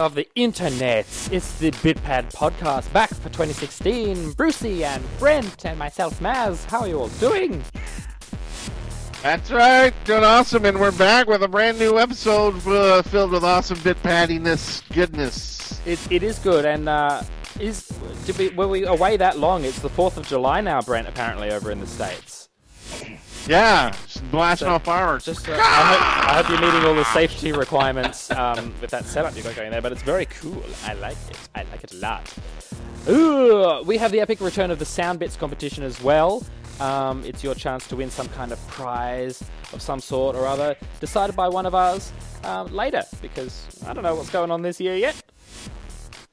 of the internet. It's the Bitpad podcast back for 2016. Brucey and Brent and myself, Maz. How are you all doing? That's right, doing awesome, and we're back with a brand new episode uh, filled with awesome bit paddiness goodness. It, it is good, and uh, is did we, were we away that long? It's the 4th of July now, Brent, apparently, over in the States. Yeah, blasting So, off fireworks. Just, uh, I, hope, I hope you're meeting all the safety requirements um, with that setup you've got going there, but it's very cool. I like it. I like it a lot. Ooh, we have the epic return of the Sound Bits competition as well. Um, it's your chance to win some kind of prize of some sort or other, decided by one of us um, later, because I don't know what's going on this year yet.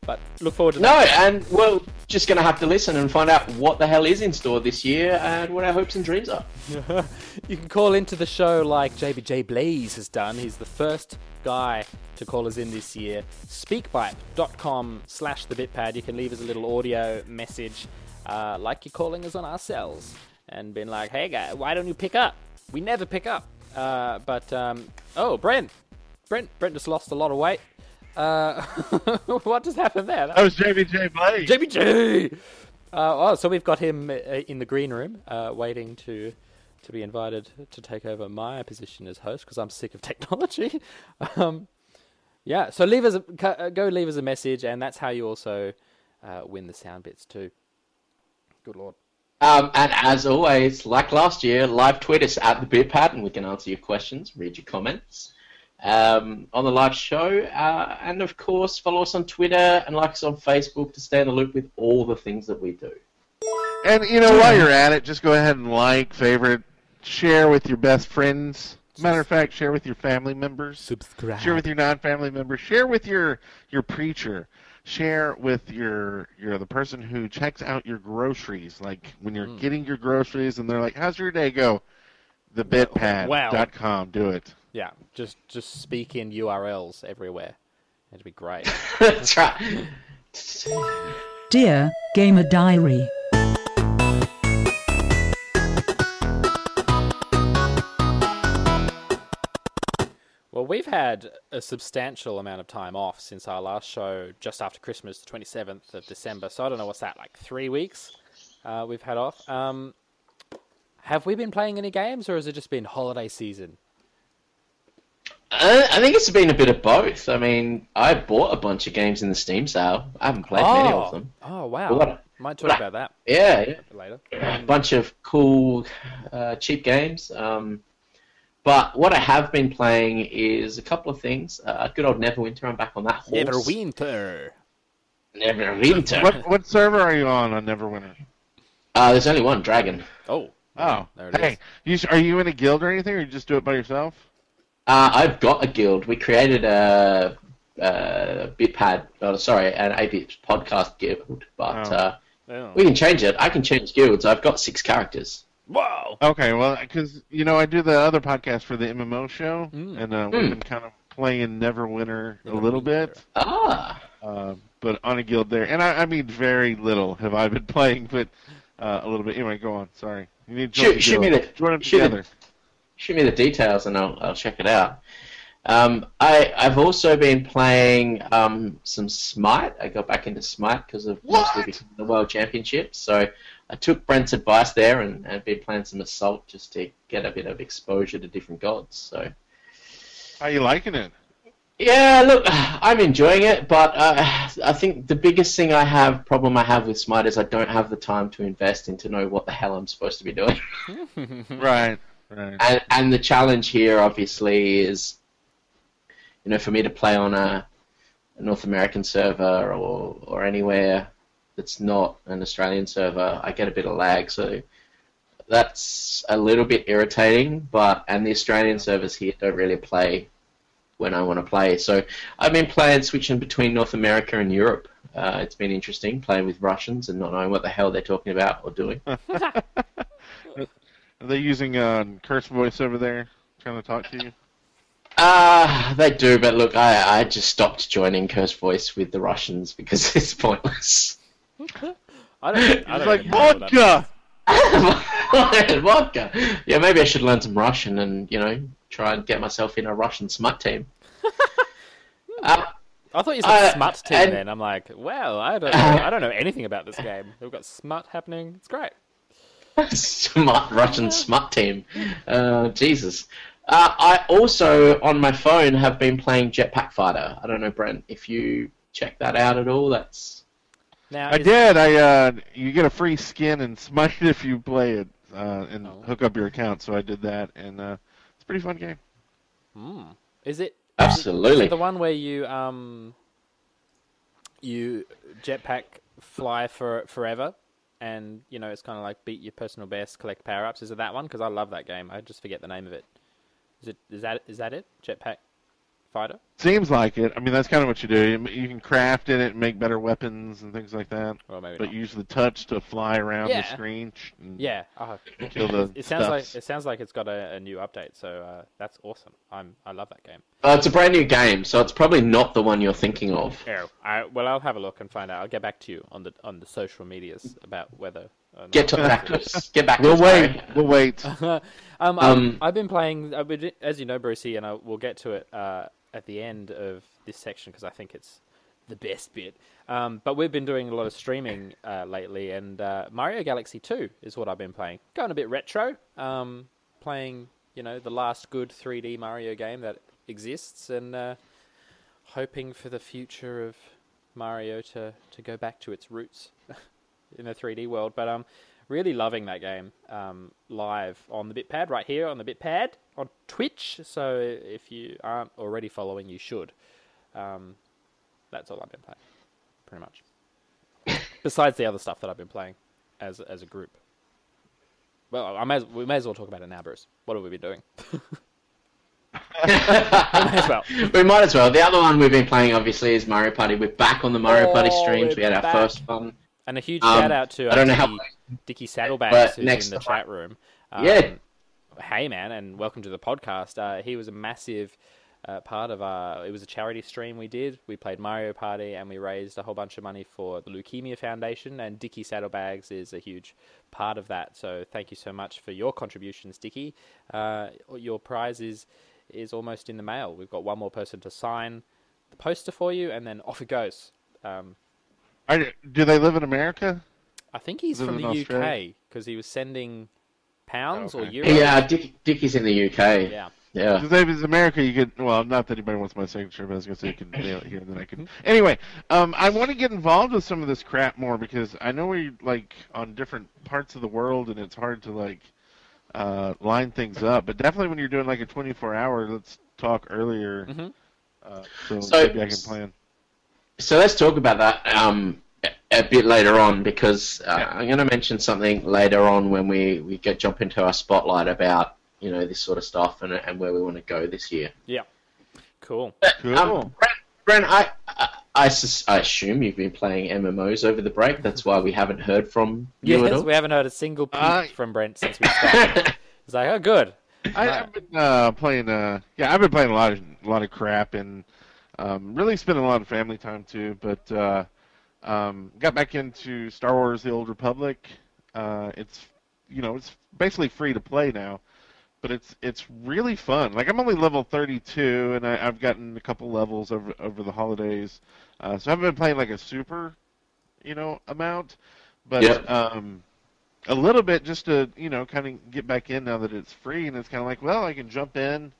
But look forward to No, and we're just going to have to listen and find out what the hell is in store this year and what our hopes and dreams are. you can call into the show like JBJ Blaze has done. He's the first guy to call us in this year. Speakpipe.com slash the bitpad. You can leave us a little audio message uh, like you're calling us on our cells and being like, hey guy, why don't you pick up? We never pick up. Uh, but, um, oh, Brent. Brent, Brent just lost a lot of weight. Uh, what just happened there? that was JBJ Blaze. JBJ. Uh, oh, so we've got him uh, in the green room, uh, waiting to to be invited to take over my position as host because I'm sick of technology. um, yeah, so leave us a, uh, go leave us a message, and that's how you also uh, win the sound bits too. Good lord. Um, and as always, like last year, live tweet us at the BitPad, and we can answer your questions, read your comments um, on the live show. Uh, and of course, follow us on Twitter and like us on Facebook to stay in the loop with all the things that we do. And you know, while you're at it, just go ahead and like, favorite, share with your best friends. Matter of fact, share with your family members. Subscribe. Share with your non-family members. Share with your your preacher. Share with your your the person who checks out your groceries. Like when you're Mm. getting your groceries and they're like, "How's your day go?" Thebitpad.com. Do it. Yeah, just just speak in URLs everywhere. It'd be great. That's right. Dear Gamer Diary. Well, we've had a substantial amount of time off since our last show just after Christmas, the 27th of December. So I don't know what's that, like three weeks uh, we've had off. Um, have we been playing any games or has it just been holiday season? Uh, I think it's been a bit of both. I mean, I bought a bunch of games in the Steam sale. I haven't played many of them. Oh, wow. What- Might talk what- about that Yeah, yeah. later. a bunch of cool, uh, cheap games. Um, but what I have been playing is a couple of things. Uh, good old Neverwinter. I'm back on that horse. Neverwinter. Neverwinter. What what server are you on on Neverwinter? Uh, there's only one dragon. Oh. Oh, There it hey, is. you are you in a guild or anything, or you just do it by yourself? Uh, I've got a guild. We created a, a Bitpad. Oh, sorry, an 8-bit podcast guild. But Oh. uh, Oh. we can change it. I can change guilds. I've got six characters. Whoa. Okay, well, because you know I do the other podcast for the MMO show, Mm. and uh, we've Mm. been kind of playing Neverwinter a little bit, Ah, uh, but on a guild there, and I, I mean very little have I been playing, but uh, a little bit. Anyway, go on. Sorry, you need to join Shoot- shoot me guild. the- join them shoot me- together. Shoot me the details and I'll, I'll check it out. Um, I, I've also been playing um, some Smite. I got back into Smite because of What? mostly because of the World Championships. So I took Brent's advice there and, and been playing some Assault just to get a bit of exposure to different gods. So Are you liking it? yeah, look, I'm enjoying it, but uh, I think the biggest thing I have problem I have with Smite is I don't have the time to invest in to know what the hell I'm supposed to be doing. Right, right. and and the challenge here obviously is you know for me to play on a, a North American server or or anywhere that's not an Australian server I get a bit of lag. So that's a little bit irritating but and the Australian servers here don't really play when I want to play. So I've been playing switching between North America and Europe. Uh, it's been interesting playing with Russians and not knowing what the hell they're talking about or doing Are they using uh, curse voice over there, trying to talk to you? Uh, they do, but look, I, I just stopped joining Curse Voice with the Russians because it's pointless. I don't, I It's don't like even know what that vodka. Vodka. Yeah, maybe I should learn some Russian and you know try and get myself in a Russian smut team. uh, I thought you said Uh, smut team. and- Then I'm like, well, I don't, know, I don't know anything about this game. We've got smut happening. It's great. Smut Russian smut team. Uh, Jesus. Uh, I also on my phone have been playing Jetpack Fighter. I don't know, Brent, if you check that out at all. That's Now, I is- did. I uh, you get a free skin and smite if you play it uh, and Oh. hook up your account. So I did that, and uh, it's a pretty fun game. Hmm. Is it absolutely. the one where you um you jetpack fly for forever, and you know it's kind of like beat your personal best, collect power ups. Is it that one? Because I love that game. I just forget the name of it. Is it is that is that it? Jetpack fighter. Seems like it. I mean, that's kind of what you do. You, you can craft in it and make better weapons and things like that. Or maybe But not. use the touch to fly around Yeah. the screen. and Yeah. Oh, Kill the it sounds like it sounds like it's got a, a new update. So uh, that's awesome. I'm I love that game. Uh, it's a brand new game, so it's probably not the one you're thinking of. Oh, I, well, I'll have a look and find out. I'll get back to you on the on the social medias about whether. Get to back to us. Get back We'll us, wait. Barry. We'll wait. um, Um, um, I've been playing, I've been, as you know, Brucey, and I, we'll get to it uh, at the end of this section because I think it's the best bit. Um, but we've been doing a lot of streaming uh, lately, and uh, Mario Galaxy 2 is what I've been playing. Going a bit retro, um, playing, you know, the last good 3D Mario game that exists, and uh, hoping for the future of Mario to, to go back to its roots in the 3D world. But um, really loving that game um, live on the BitPad right here on the BitPad on Twitch. So if you aren't already following, you should. Um, that's all I've been playing, pretty much. Besides the other stuff that I've been playing as as a group. Well, I may as, we may as well talk about it now, Bruce. What have we been doing? we as well. we might as well. The other one we've been playing, obviously, is Mario Party. We're back on the Mario Party Oh, streams. we're had our back. first one. And a huge Um, shout out to I don't know how- Dickie, Dickie Saddlebags who's next in the time- chat room. Um, Yeah. Hey man, and welcome to the podcast. Uh, he was a massive uh, part of our. It was a charity stream we did. We played Mario Party and we raised a whole bunch of money for the Leukemia Foundation. And Dicky Saddlebags is a huge part of that. So thank you so much for your contributions, Dicky. Uh, your prize is is almost in the mail. We've got one more person to sign the poster for you, and then off it goes. Um, Are, do they live in America? I think he's Live from the Australia? UK because he was sending pounds or Okay. euros. Yeah, Dick, Dickie's in the UK. Yeah. Yeah. Because if it's America, you could. Well, not that anybody wants my signature, but I was gonna say you can nail it here, and then I can. Anyway, um, I want to get involved with some of this crap more because I know we're like on different parts of the world, and it's hard to like uh, line things up. But definitely when you're doing like a 24 hour, let's talk earlier, Mhm. uh, so, So- maybe I can plan. So let's talk about that um, a, a bit later on because uh, Yeah. I'm going to mention something later on when we, we get jump into our spotlight about you know this sort of stuff and, and where we want to go this year. Yeah. Cool. Cool. Um, Brent, Brent I, I, I, sus- I assume you've been playing MMOs over the break. That's why we haven't heard from you at all. we haven't heard a single peep Uh, from Brent since we started. It's like, oh, good. I, I've been uh, playing. Uh, yeah, I've been playing a lot of a lot of crap and um, really spending a lot of family time too. But uh, um, got back into Star Wars: The Old Republic. Uh, it's you know it's basically free to play now, but it's it's really fun. Like I'm only level 32, and I, I've gotten a couple levels over over the holidays. Uh, so I haven't been playing like a super, you know, amount. But Yep. um, a little bit just to you know kind of get back in now that it's free and it's kind of like well i can jump in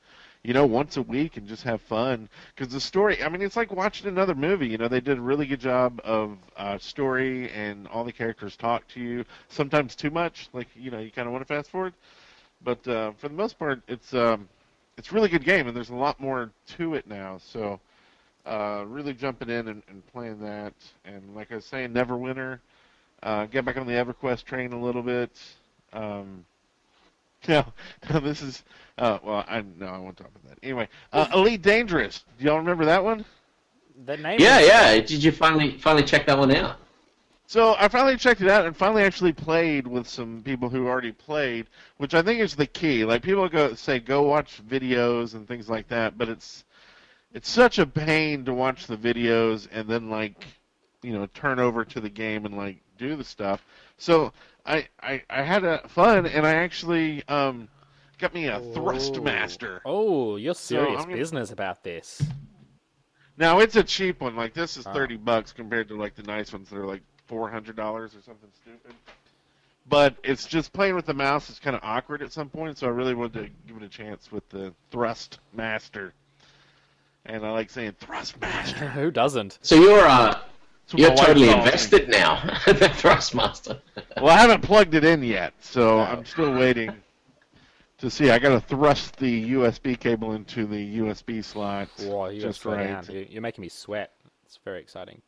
you know once a week and just have fun. Because the story i mean it's like watching another movie you know they did a really good job of uh, story and all the characters talk to you sometimes too much like you know you kind of want to fast forward. But uh, for the most part it's um it's a really good game and there's a lot more to it now. So uh, really jumping in and, and playing that. And like i was saying neverwinter uh, get back on the EverQuest train a little bit. Um, no, no, this is uh, well, I no, I won't talk about that. Anyway, uh, Elite Dangerous. Do y'all remember that one? The name. yeah, is- yeah. Did you finally finally check that one out? So I finally checked it out and finally actually played with some people who already played, which I think is the key. Like people go say go watch videos and things like that, but it's it's such a pain to watch the videos and then like you know turn over to the game and like do the stuff. So I I, I had a fun and I actually um got me a Oh. Thrustmaster. Oh, you're serious I'm gonna- business about this. Now it's a cheap one. Like this is Oh. thirty bucks compared to like the nice ones that are like four hundred dollars or something stupid. But it's just playing with the mouse is kind of awkward at some point, so I really wanted to give it a chance with the Thrustmaster. And I like saying Thrustmaster. Who doesn't? So you're uh, That's what you're totally calls me. invested now, the Thrustmaster. Well, I haven't plugged it in yet, so No. I'm still waiting to see. I got to thrust the USB cable into the USB slot Whoa, you just right. down. You- You're making me sweat. It's very exciting.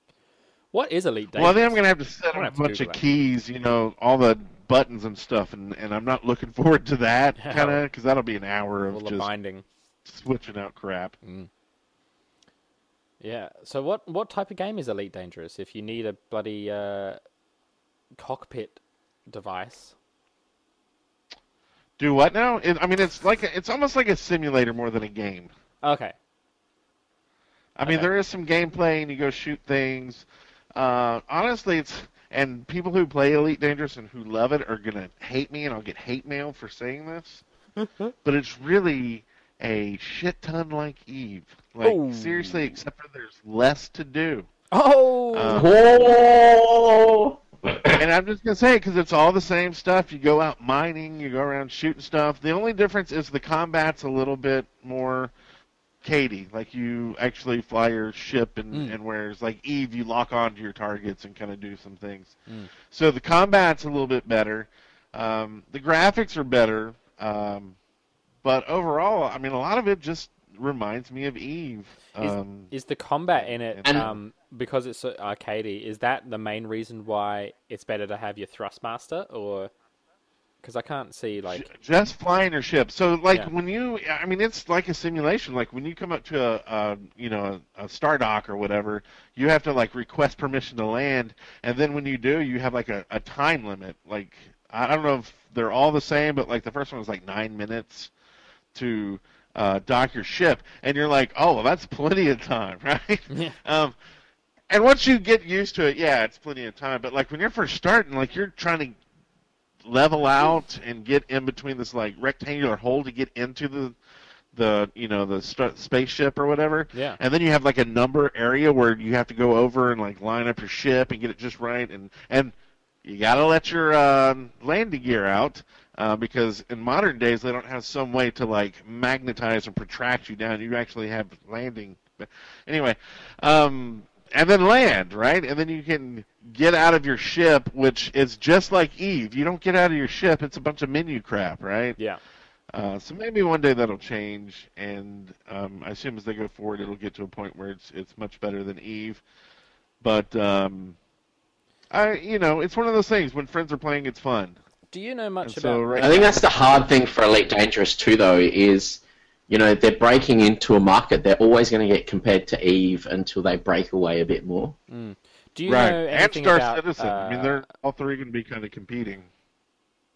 What is Elite Dangerous? Well, then I'm gonna have to set up a bunch Google of that. keys, you know, all the buttons and stuff, and, and I'm not looking forward to that kind of because that'll be an hour of just binding. switching out crap. Mm. Yeah. So what what type of game is Elite Dangerous? If you need a bloody uh, cockpit device. Do what now? It, I mean, it's like a, it's almost like a simulator more than a game. Okay. I mean, Okay. there is some gameplay, and you go shoot things. Uh, honestly, it's and people who play Elite Dangerous and who love it are gonna hate me, and I'll get hate mail for saying this. but it's really a shit ton like Eve. Like Oh. seriously, except for there's less to do. Oh. Oh! and I'm just gonna say because it's all the same stuff. You go out mining, you go around shooting stuff. The only difference is the combat's a little bit more arcadey. Like you actually fly your ship, and, Mm. and whereas like Eve, you lock onto your targets and kind of do some things. Mm. So the combat's a little bit better. Um, the graphics are better, um, but overall, I mean, a lot of it just reminds me of Eve. Is- Um, Is the combat in it And- um, because it's so arcadey? Is that the main reason why it's better to have your Thrustmaster, or because I can't see like just flying your ship. So like Yeah. when you, I mean, it's like a simulation. Like when you come up to a, a you know, a, a star dock or whatever, you have to like request permission to land, and then when you do, you have like a, a time limit. Like I don't know if they're all the same, but like the first one was like nine minutes to uh, dock your ship, and you're like, oh, well, that's plenty of time, right? Yeah. Um, and once you get used to it, yeah, it's plenty of time. But like when you're first starting, like you're trying to level out and get in between this like rectangular hole to get into the the you know the st- spaceship or whatever. Yeah. And then you have like a number area where you have to go over and like line up your ship and get it just right and and you got to let your uh, landing gear out uh, because in modern days they don't have some way to like magnetize and protract you down. You actually have landing. But anyway, um, and then land right, and then you can get out of your ship, which is just like Eve. You don't get out of your ship; it's a bunch of menu crap, right? yeah. Uh, so maybe one day that'll change, and um, I assume as they go forward, it'll get to a point where it's it's much better than Eve. But um, I, you know, it's one of those things. When friends are playing, it's fun. Do you know much about? right I think that's the hard thing for Elite Dangerous too, though, is you know they're breaking into a market. They're always going to get compared to Eve until they break away a bit more. Do you right, know and Star about? Citizen. I mean, uh, they're all three going to be kind of competing.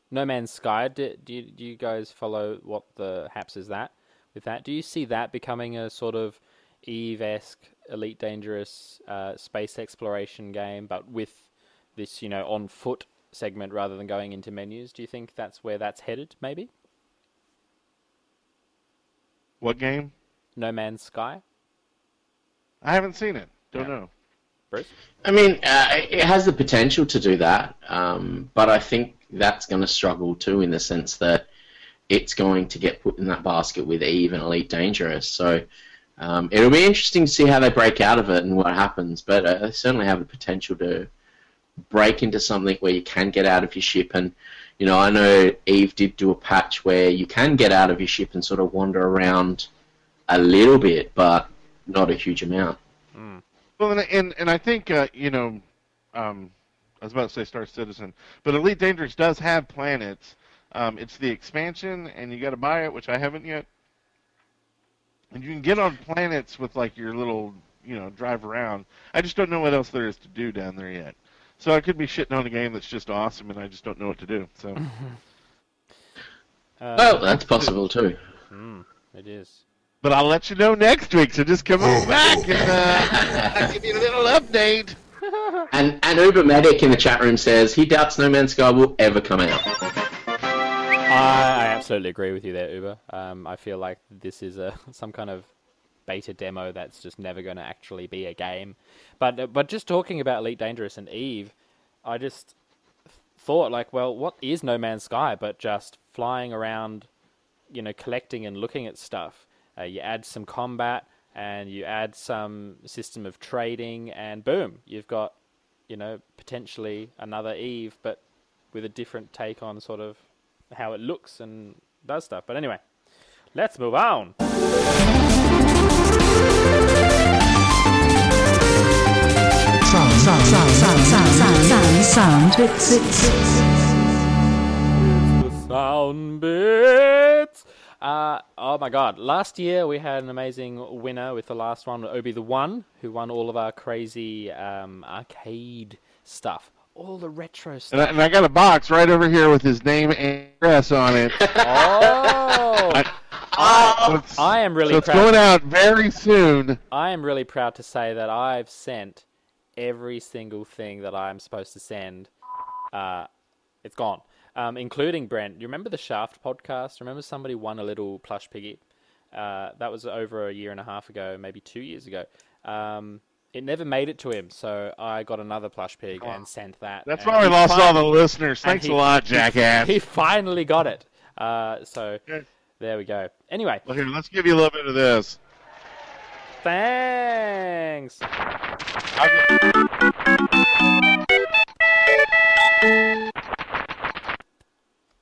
No Man's Sky. Do, do, you, do you guys follow what the haps is that with that? Do you see that becoming a sort of Eve-esque, Elite Dangerous uh, space exploration game, but with this, you know, on foot segment rather than going into menus? Do you think that's where that's headed? Maybe What game? No Man's Sky. I haven't seen it. Don't Yeah. know. Bruce. I mean, uh, it has the potential to do that, um, but I think that's going to struggle too, in the sense that it's going to get put in that basket with Eve and Elite Dangerous. So um, it'll be interesting to see how they break out of it and what happens. But uh, they certainly have the potential to break into something where you can get out of your ship. And you know, I know Eve did do a patch where you can get out of your ship and sort of wander around a little bit, but not a huge amount. Well, and and, and I think uh, you know, um, I was about to say Star Citizen, but Elite Dangerous does have planets. Um, it's the expansion, and you got to buy it, which I haven't yet. And you can get on planets with like your little, you know, drive around. I just don't know what else there is to do down there yet. So I could be shitting on a game that's just awesome, and I just don't know what to do. So Uh, Well, that's possible too. mm, it is. But I'll let you know next week. So just come on back and uh, I'll give you a little update. And and Uber Medic in the chat room says he doubts No Man's Sky will ever come out. I, I absolutely agree with you there, Uber. Um, I feel like this is a some kind of beta demo that's just never going to actually be a game. But uh, but just talking about Elite Dangerous and Eve, I just thought like, well, what is No Man's Sky but just flying around, you know, collecting and looking at stuff. Uh, you add some combat and you add some system of trading, and boom, you've got, you know, potentially another Eve, but with a different take on sort of how it looks and does stuff. But anyway, let's move on. Sound, sound, sound, sound, sound, sound, sound, bits. the sound bits. Uh, oh my god! Last year we had an amazing winner with the last one, Obi the One, who won all of our crazy um, arcade stuff, all the retro stuff. And I, and I got a box right over here with his name and address on it. oh, So I am really so it's proud. going out very soon. I am really proud to say that I've sent every single thing that I'm supposed to send. Uh, it's gone, um, including Brent. You remember the Shaft podcast? Remember somebody won a little plush piggy? Uh, that was over a year and a half ago, maybe two years ago. Um, it never made it to him, so I got another plush pig and sent that. That's why we lost fin- all the listeners. Thanks he- a lot, jackass. He finally got it. Uh, so Okay. There we go. Anyway, Well, here, let's give you a little bit of this. thanks.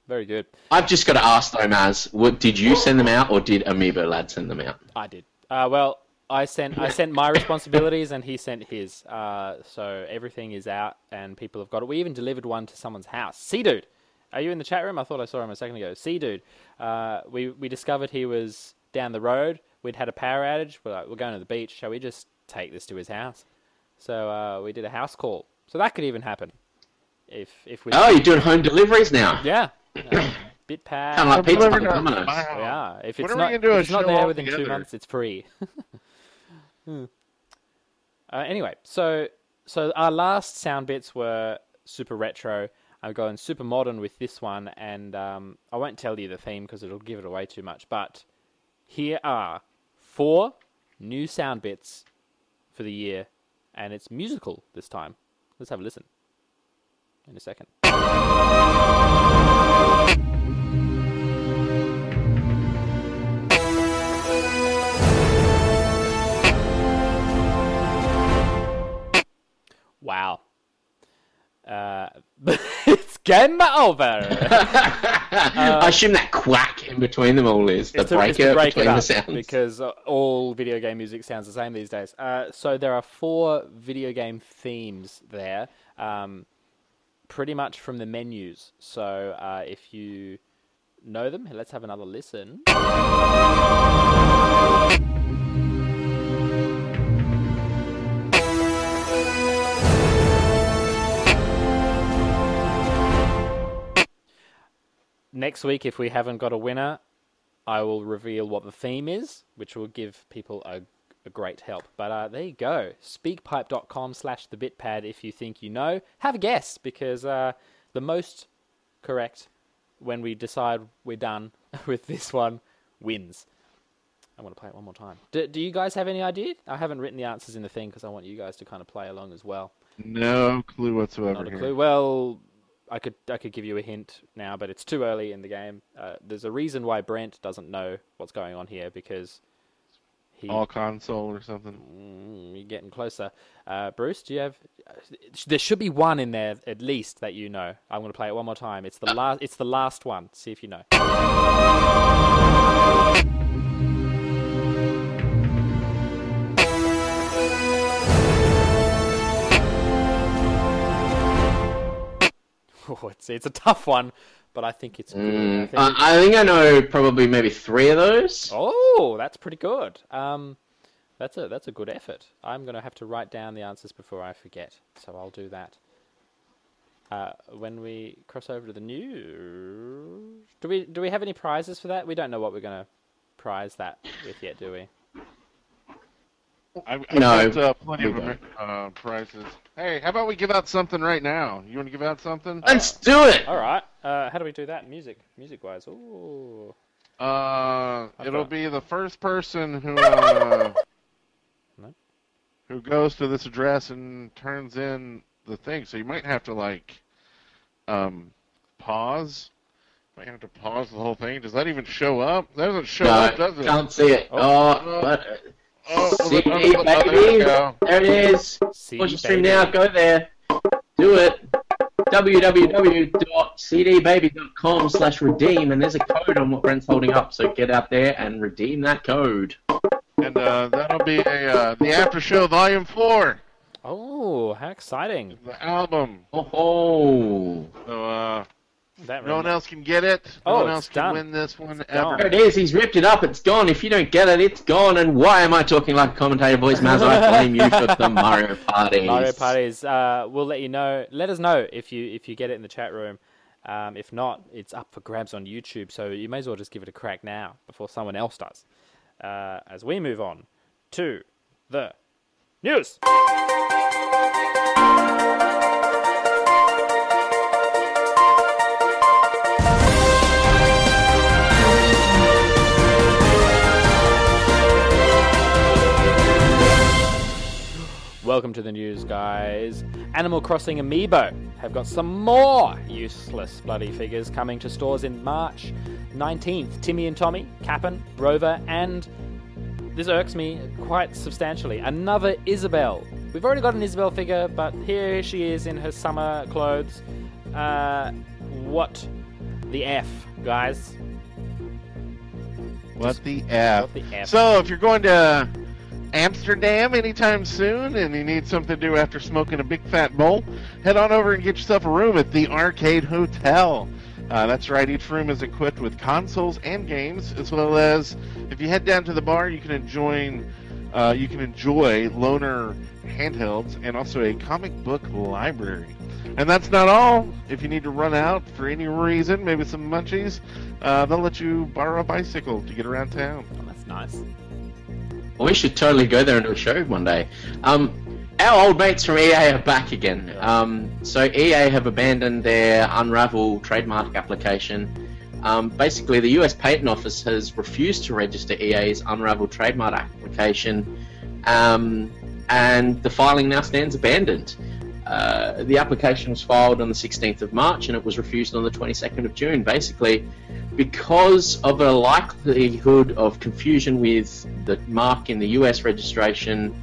Very good. I've just got to ask though, Maz, what, did you send them out or did Amiibo Lad send them out? I did. Uh, well, I sent I sent my responsibilities and he sent his. Uh, so everything is out and people have got it. We even delivered one to someone's house. See, dude, are you in the chat room? I thought I saw him a second ago. See, dude, uh, we we discovered he was down the road. We'd had a power outage. We're like, we're going to the beach. Shall we just take this to his house? So uh, we did a house call. So that could even happen. If if we Oh, you're doing home deliveries now. yeah. Uh, Bit pad. Kind of like pizza Delivered from Domino's. my. Yeah, if When it's are we not, gonna do if it's not there all within two months, it's free. Hmm. uh, anyway, so so our last sound bits were super retro. I'm going super modern with this one, and um, I won't tell you the theme because it'll give it away too much. But here are four new sound bits for the year, and it's musical this time. Let's have a listen in a second. Game over. I assume that quack in between them all is the Uh, It's to- it's to breaker break between the sounds. because uh, all video game music sounds the same these days. Uh, so there are four video game themes there, um, pretty much from the menus. So uh, if you know them, let's have another listen. Next week, if we haven't got a winner, I will reveal what the theme is, which will give people a, a great help. But uh, there you go. Speakpipe.com slash the bitpad if you think you know. Have a guess, because uh, the most correct when we decide we're done with this one wins. I want to play it one more time. Do, do you guys have any idea? I haven't written the answers in the thing because I want you guys to kind of play along as well. No clue whatsoever. Not a here. clue. Well, I could I could give you a hint now, but it's too early in the game. Uh, there's a reason why Brent doesn't know what's going on here because he. All console or something. Mm, you're getting closer. Uh, Bruce, do you have? uh, There should be one in there at least that you know. I'm going to play it one more time. It's the last. It's the last one. See if you know. Oh, it's it's a tough one, but I think it's good. I Mm, think I, I think I know probably maybe three of those. Oh, that's pretty good. Um, that's a that's a good effort. I'm gonna have to write down the answers before I forget, so I'll do that. Uh, when we cross over to the news, do we do we have any prizes for that? We don't know what we're gonna prize that with yet, do we? I've, I've No, got uh, plenty of don't. uh, prizes. Hey, how about we give out something right now? You want to give out something? Let's do it. All right. Uh, how do we do that? Music, music wise. Ooh. Uh, I've it'll got- be the first person who uh, No. who goes to this address and turns in the thing. So you might have to like um, pause. Might have to pause the whole thing. Does that even show up? That doesn't show No, up, does it? can't see it. Oh. Oh, but Oh, see, oh, oh, there we baby, there it is. See, Watch the stream baby. now. Go there. Do it. www.cdbaby.com slash redeem and there's a code on what Brent's holding up so get out there and redeem that code And uh, that'll be a uh, the after show volume four. Oh, how exciting! the album. oh ho So uh, That no one else can get it. No Oh, one else can done. win this one gone. ever. there it is he's ripped it up it's gone if you don't get it it's gone and why am I talking like a commentator voice Maz I blame you for the Mario parties Mario parties. Uh, we'll let you know. Let us know if you if you get it in the chat room. Um, if not, it's up for grabs on YouTube. So you may as well just give it a crack now before someone else does. Uh, as we move on to the news. Welcome to the news, guys. Animal Crossing Amiibo have got some more useless bloody figures coming to stores in March 19th. Timmy and Tommy, Cap'n, Rover, and this irks me quite substantially. Another Isabelle. We've already got an Isabelle figure, but here she is in her summer clothes. Uh, what the F, guys? What the F? What the F? So if you're going to Amsterdam anytime soon and you need something to do after smoking a big fat bowl, head on over and get yourself a room at the Arcade Hotel. Uh, that's right, each room is equipped with consoles and games, as well as if you head down to the bar, you can enjoy uh, you can enjoy loaner handhelds and also a comic book library. And that's not all. If you need to run out for any reason, maybe some munchies, uh, they'll let you borrow a bicycle to get around town. Oh, that's nice. Well, we should totally go there and do a show one day. Um, our old mates from EA are back again. Um, so EA have abandoned their Unravel trademark application. Um, basically, the US Patent Office has refused to register EA's Unravel trademark application, um, and the filing now stands abandoned. Uh, the application was filed on the 16th of March and it was refused on the 22nd of June. Basically, because of a likelihood of confusion with the mark in the US registration.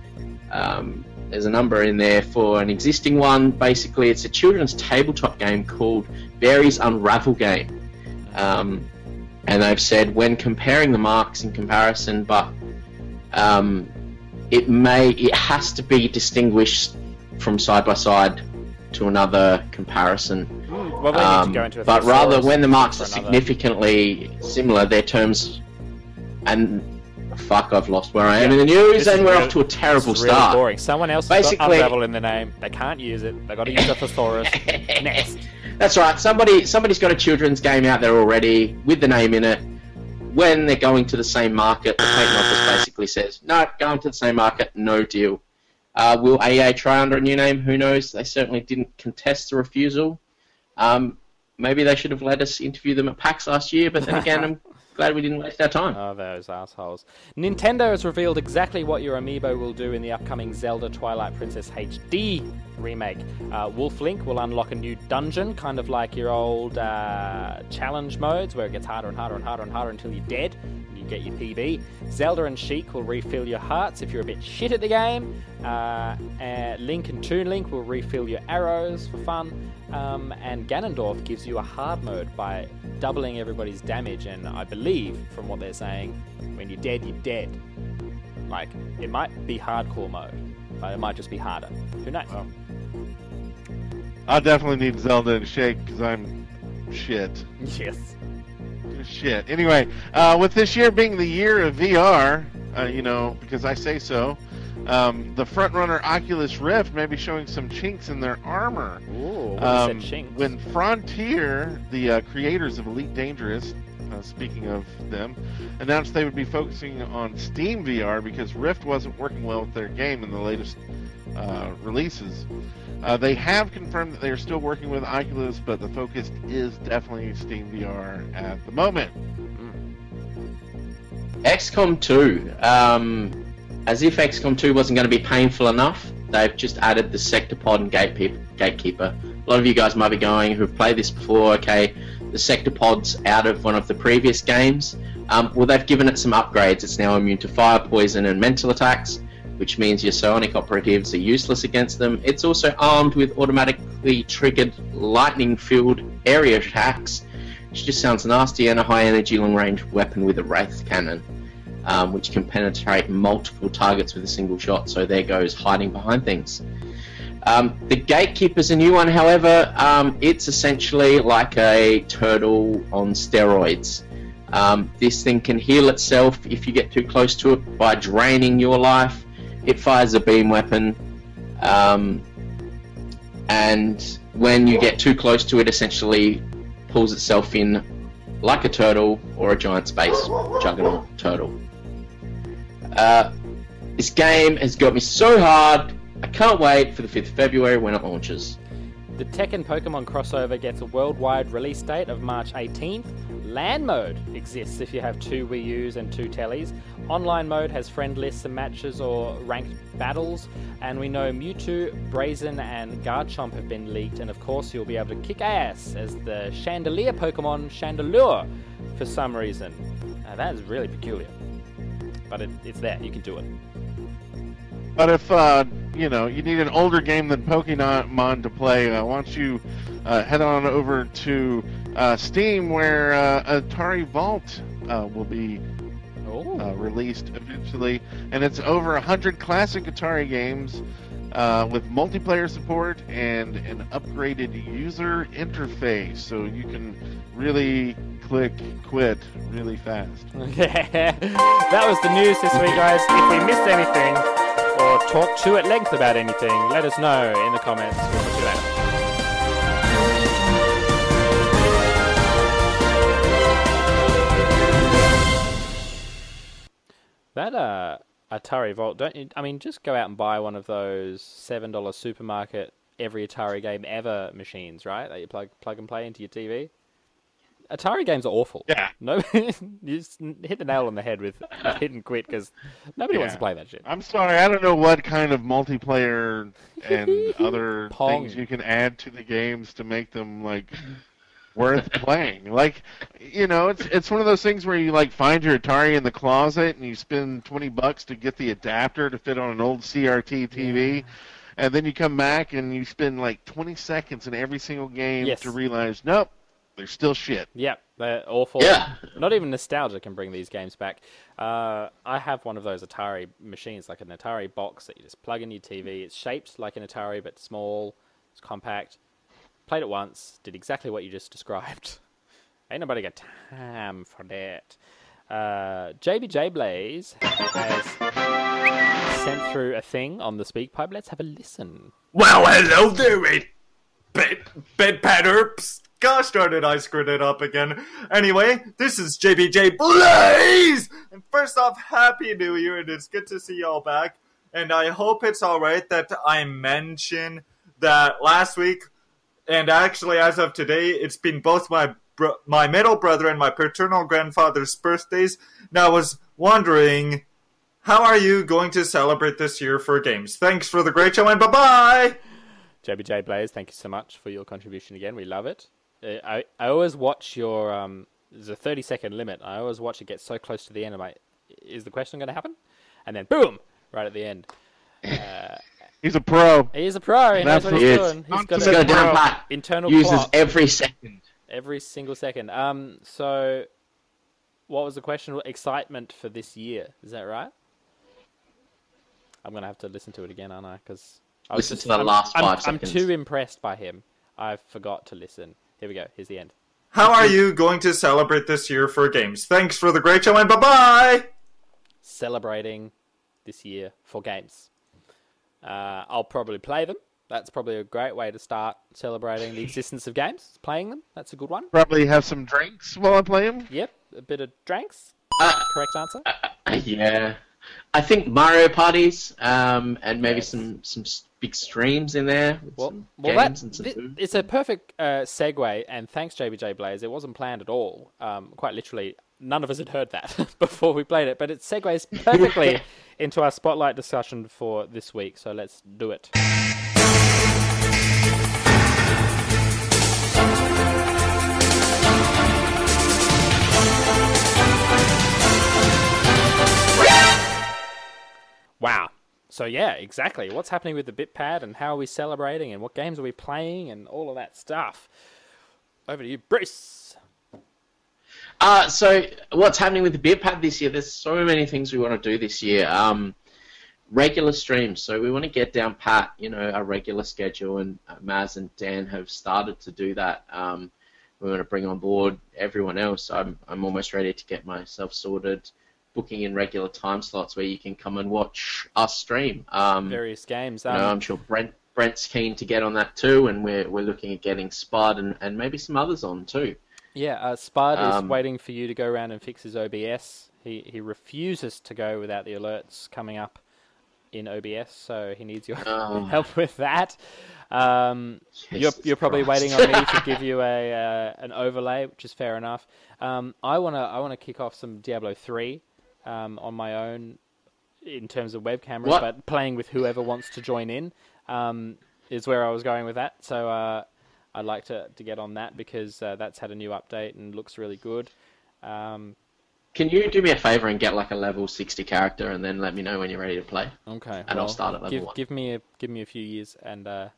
Um, there's a number in there for an existing one. Basically, it's a children's tabletop game called Barry's Unravel Game. Um, and they've said when comparing the marks in comparison, but um, it may it has to be distinguished from side by side to another comparison. Mm, well, need Um, to go into a but rather, when the marks are significantly similar, their terms and fuck, I've lost where I am Yeah, in the news, and we're real- off to a terrible really start. boring. Someone else Basically- Unravel in the name. They can't use it. They got to use a thesaurus. Next. That's right. Somebody, somebody's got a children's game out there already with the name in it. When they're going to the same market, the patent office basically says, "No, going to the same market, no deal." Uh, will EA try under a new name? Who knows? They certainly didn't contest the refusal. Um, maybe they should have let us interview them at PAX last year, but then again, I'm glad we didn't waste our time. Oh, those assholes. Nintendo has revealed exactly what your amiibo will do in the upcoming Zelda Twilight Princess HD remake. Uh, Wolf Link will unlock a new dungeon, kind of like your old uh, challenge modes, where it gets harder and harder and harder and harder until you're dead and you get your PB. Zelda and Sheik will refill your hearts if you're a bit shit at the game. Uh, uh, Link and Toon Link will refill your arrows for fun. Um, and Ganondorf gives you a hard mode by doubling everybody's damage. And I believe, from what they're saying, when you're dead, you're dead. Like, it might be hardcore mode, but it might just be harder. Who knows? I definitely need Zelda and Sheik because I'm shit. Yes. Shit. Anyway, uh, with this year being the year of VR, uh, you know, because I say so, um, the frontrunner Oculus Rift may be showing some chinks in their armor. Ooh, Um, when Frontier, the uh, creators of Elite Dangerous, uh, speaking of them, announced they would be focusing on Steam VR because Rift wasn't working well with their game in the latest uh, releases. Uh, they have confirmed that they are still working with Oculus, but the focus is definitely Steam VR at the moment. XCOM 2. Um, as if XCOM 2 wasn't going to be painful enough, they've just added the Sectopod and Gatekeeper. A lot of you guys might be going who've played this before. Okay, the Sectopod's out of one of the previous games. Um, well, they've given it some upgrades. It's now immune to fire, poison, and mental attacks, which means your psionic operatives are useless against them. It's also armed with automatically triggered lightning-filled area attacks, which just sounds nasty, and a high-energy long-range weapon with a wrath cannon um, which can penetrate multiple targets with a single shot. So there goes hiding behind things. Um, the Gatekeeper's a new one, however. Um, it's essentially like a turtle on steroids. Um, this thing can heal itself if you get too close to it by draining your life. It fires a beam weapon, um, and when you get too close to it, essentially pulls itself in like a turtle or a giant space juggernaut turtle. Uh, this game has got me so hard. I can't wait for the 5th of February when it launches. The Tekken Pokemon crossover gets a worldwide release date of March 18th. LAN mode exists if you have two Wii U's and two Tellies. Online mode has friend lists and matches or ranked battles. And we know Mewtwo, Braixen, and Garchomp have been leaked. And of course, you'll be able to kick ass as the Chandelier Pokemon Chandelure for some reason. Now, that is really peculiar. But it, it's there, you can do it. But if uh, you know you need an older game than Pokemon to play, uh, why don't you uh, head on over to uh, Steam, where uh, Atari Vault uh, will be Oh. uh, released eventually, and it's over hundred classic Atari games uh, with multiplayer support and an upgraded user interface, so you can really click quit really fast. that was the news this week, guys. If we missed anything or talked too at length about anything, let us know in the comments. We'll talk to you later. That uh, Atari Vault, don't you? I mean, just go out and buy one of those seven dollar supermarket every Atari game ever machines, right? That you plug plug and play into your TV. Atari games are awful. Yeah. No, you just hit the nail on the head with hit and quit because nobody wants to play that shit. I'm sorry, I don't know what kind of multiplayer and other Pong. things you can add to the games to make them like worth playing. Like, you know, it's it's one of those things where you like find your Atari in the closet and you spend 20 bucks to get the adapter to fit on an old CRT TV. And then you come back and you spend like 20 seconds in every single game Yes. to realize, nope, they're still shit. Yep, they're awful. Yeah. Not even nostalgia can bring these games back. Uh, I have one of those Atari machines, like an Atari box that you just plug in your TV. It's shaped like an Atari, but small. It's compact. Played it once. Did exactly what you just described. Ain't nobody got time for that. Uh, JBJ Blaze has sent through a thing on the speak pipe. Let's have a listen. Well, hello there, it bed bed pad herps. Gosh darn it, I screwed it up again. Anyway, this is JBJ Blaze! And first off, Happy New Year, and it's good to see y'all back. And I hope it's alright that I mention that last week, and actually as of today, it's been both my bro- my middle brother and my paternal grandfather's birthdays. Now I was wondering, how are you going to celebrate this year for games? Thanks for the great show, and bye-bye! JBJ Blaze, thank you so much for your contribution again. We love it. Uh, I, I always watch your um. There's a 30 second limit. I always watch it get so close to the end. I'm like, is the question going to happen? And then boom, right at the end. He's a pro. He's a pro. He knows what he's Absolutely. doing. He's got He's Let's a down Bro. pat. internal Uses clock every second. every single second. Um. So, what was the question? Excitement for this year. Is that right? I'm gonna have to listen to it again, aren't I? Because I listen just, to the I'm, last I'm, five I'm too impressed by him. I forgot to listen. Here we go. Here's the end. How are you going to celebrate this year for games? Thanks for the great show, and bye-bye! celebrating this year for games. Uh, I'll probably play them. That's probably a great way to start celebrating the existence of games. Playing them. That's a good one. Probably have some drinks while I play him. Yep. A bit of drinks. Uh, Correct answer. uh, yeah. I think Mario parties, um, and maybe Yes. some some big streams in there. With Well, some well games that, and some thi- food. it's a perfect uh, segue, and thanks JBJ Blaze. It wasn't planned at all. Um, quite literally, none of us had heard that before we played it, but it segues perfectly into our spotlight discussion for this week. So let's do it. Wow. So yeah, exactly. What's happening with the BitPad and how are we celebrating and what games are we playing and all of that stuff. Over to you, Bruce. Uh, so what's happening with the BitPad this year? There's so many things we want to do this year. Um, regular streams. So we want to get down pat, you know, our regular schedule, and uh, Maz and Dan have started to do that. Um, we want to bring on board everyone else. I'm I'm almost ready to get myself sorted, booking in regular time slots where you can come and watch us stream. Um, Various games. you Um, know, I'm sure Brent Brent's keen to get on that too, and we're we're looking at getting Spud and, and maybe some others on too. Yeah, uh, Spud is um, waiting for you to go around and fix his OBS. He he refuses to go without the alerts coming up in OBS, so he needs your Oh. help with that. Um, you're you're probably Christ. waiting on me to give you a uh, an overlay, which is fair enough. Um, I wanna I wanna kick off some Diablo three um, on my own in terms of web cameras, What? but playing with whoever wants to join in um, is where I was going with that. So uh, I'd like to, to get on that because uh, that's had a new update and looks really good. Um, Can you do me a favor and get like a level 60 character and then let me know when you're ready to play? okay, And I'll start at level give, one. Give me a give me a few years and uh,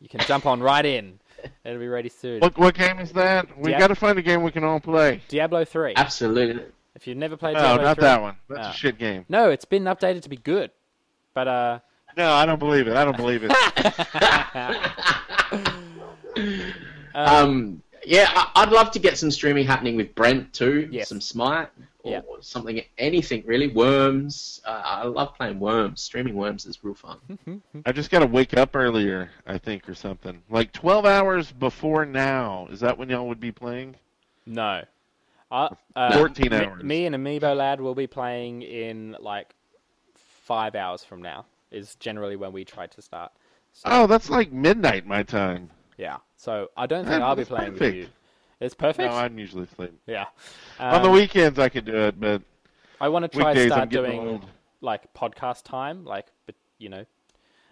you can jump on right in. It'll be ready soon. What what game is that? We Dia- got to find a game we can all play. Diablo three. Absolutely. If you've never played No, Diablo not 3, that one. That's Ah. a shit game. No, it's been updated to be good, but uh, No, I don't believe it. I don't believe it. Um, yeah, I- I'd love to get some streaming happening with Brent too. Yes. Some Smite or Yeah. something, anything really. Worms. Uh, I love playing Worms. Streaming Worms is real fun. I just got to wake up earlier, I think, or something. Like 12 hours before now. Is that when y'all would be playing? no. Uh, uh, 14 me- hours. Me and Amiibo Lad will be playing in like five hours from now. Is generally when we try to start. So, Oh, that's like midnight my time. Yeah. So I don't think Yeah, I'll be that's playing with you. It's perfect. No, I'm usually asleep. Yeah. On the Um, weekends, I could do it, but I want to try weekdays, start I'm doing old. like podcast time, like but you know,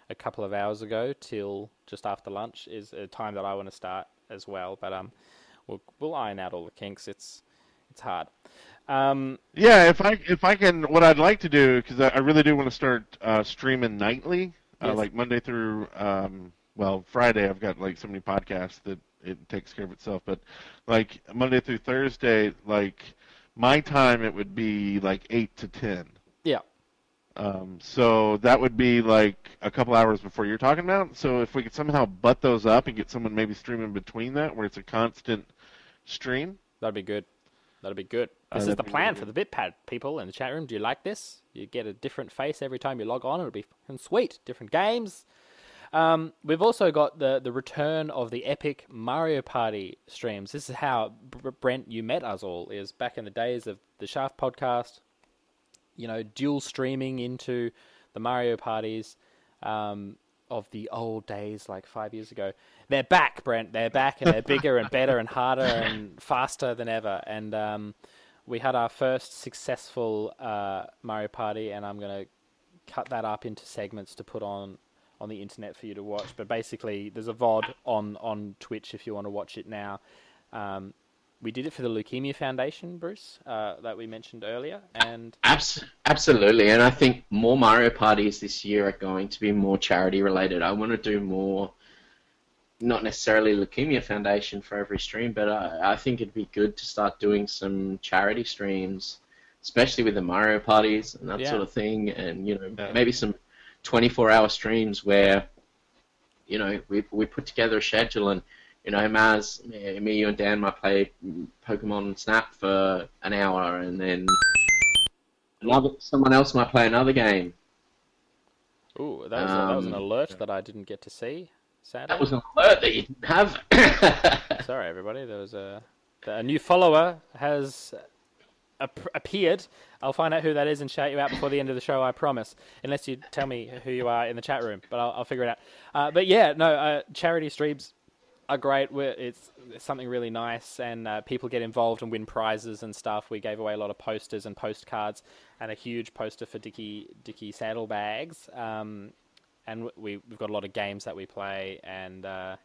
a couple of hours ago till just after lunch is a time that I want to start as well. But um, we'll we'll iron out all the kinks. It's it's hard. Um, Yeah, if I if I can, what I'd like to do because I, I really do want to start uh, streaming nightly, uh, Yes. like Monday through um, well Friday. I've got like so many podcasts that it takes care of itself. But like Monday through Thursday, like my time, it would be like eight to ten. yeah, Um, so that would be like a couple hours before you're talking about. So if we could somehow butt those up and get someone maybe streaming between that, where it's a constant stream. that'd be good. That'd be good. Uh, This is the plan really for the BitPad people in the chat room. Do you like this? You get a different face every time you log on. It'll be fucking sweet. Different games. Um, we've also got the, the return of the epic Mario Party streams. This is how Br- Brent you met us all is back in the days of the Shaft podcast. You know, dual streaming into the Mario parties um, of the old days, like five years ago. They're back, Brent. They're back, and they're bigger and better and harder and faster than ever. And um, we had our first successful uh, Mario Party, and I'm going to cut that up into segments to put on on the internet for you to watch. But basically, there's a VOD on on Twitch if you want to watch it now. Um, we did it for the Leukemia Foundation, Bruce, uh, that we mentioned earlier, and Abs- absolutely, and I think more Mario parties this year are going to be more charity related. I want to do more, not necessarily Leukemia Foundation for every stream, but I, I think it'd be good to start doing some charity streams, especially with the Mario parties and that Yeah. sort of thing, and you know Yeah. maybe some 24-hour streams where, you know, we we put together a schedule and. You know, Maz, me, me, you, and Dan might play Pokemon Snap for an hour, and then Another, someone else might play another game. ooh, that was, a, that was an Um, alert that I didn't get to see. Sadly, That was an alert that you didn't have. sorry everybody. There was a a new follower has ap- appeared. I'll find out who that is and shout you out before the end of the show. I promise, unless you tell me who you are in the chat room. But I'll, I'll figure it out. Uh, but yeah, no, uh, charity streams are great. We're, it's, it's something really nice, and uh, people get involved and win prizes and stuff. We gave away a lot of posters and postcards, and a huge poster for Dicky Dicky saddlebags. Um, and we we've got a lot of games that we play. And uh,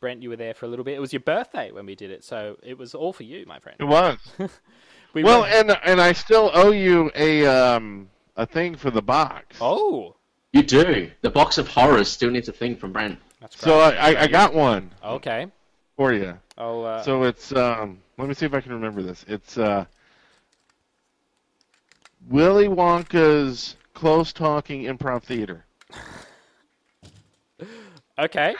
Brent, you were there for a little bit. It was your birthday when we did it, so it was all for you, my friend. It was. We well, were- and and I still owe you a um a thing for the box. oh, You do. The box of horrors still needs a thing from Brent. that's great. So I, I, I got one okay. for you. I'll, uh, So it's um let me see if I can remember this. It's uh Willy Wonka's close talking improv theater. okay.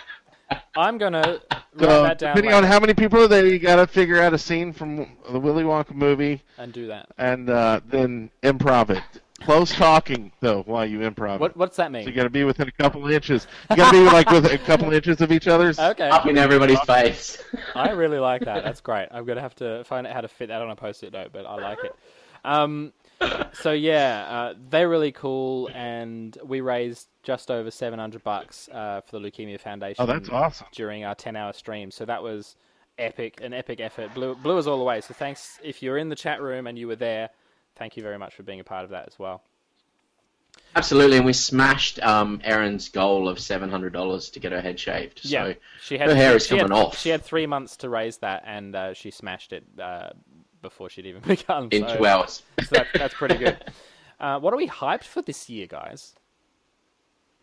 I'm gonna write So that down depending later on how many people are there, you got to figure out a scene from the Willy Wonka movie and do that. and uh, then improv it. Close talking though while you improv. What it. what's that So mean? you got to be within a couple of inches. You got to be like with a couple of inches of each other's. Okay. Up in everybody's face. I really like that. That's great. I'm gonna have to find out how to fit that on a post-it note, but I like it. Um, so yeah, uh, they're really cool, and we raised just over 700 bucks uh, for the Leukemia Foundation. Oh, that's awesome. During our 10-hour stream, so that was epic, an epic effort. Blew blew us all away. So thanks if you're in the chat room and you were there. Thank you very much for being a part of that as well. Absolutely, and we smashed um, Erin's goal of seven hundred dollars to get her head shaved. Yeah, So she had her hair is she had- coming off. She had three months to raise that, and uh, she smashed it uh, before she'd even begun. in so- two hours. so that, that's pretty good. Uh, what are we hyped for this year, guys?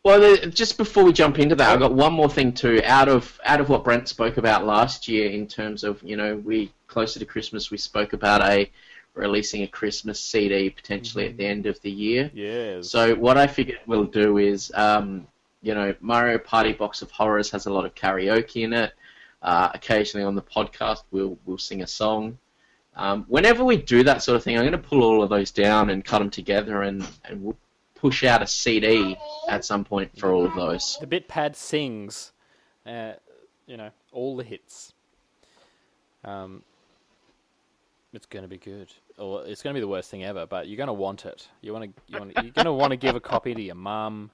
Well, just before we jump into that, I've got one more thing too. Out of out of what Brent spoke about last year, in terms of you know, we closer to Christmas, we spoke about a releasing a Christmas CD potentially at the end of the year. Yes. So what I figured we'll do is, um, you know, Mario Party Box of Horrors has a lot of karaoke in it. Uh, occasionally on the podcast, we'll we'll sing a song. Um, whenever we do that sort of thing, I'm going to pull all of those down and cut them together, and, and we'll push out a CD at some point for all of those. the Bitpad sings, uh, you know, all the hits. Um, it's going to be good, or it's going to be the worst thing ever. But you're going to want it. You want to, you want, you're going to want to give a copy to your mum,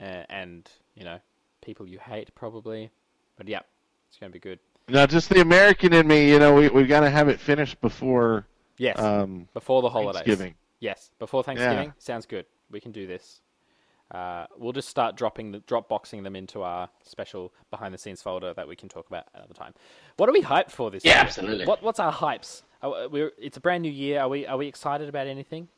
uh, and you know, people you hate probably. But yeah, it's going to be good. Now, just the American in me, you know, we we've got to have it finished before Yes, um, before the holidays. Thanksgiving. Yes, before Thanksgiving. Yeah. Sounds good. We can do this. Uh, we'll just start dropping the drop boxing them into our special behind the scenes folder that we can talk about another time. What are we hyped for this Yeah, year? absolutely. What what's our hypes? Are, we're, it's a brand new year. Are we are we excited about anything?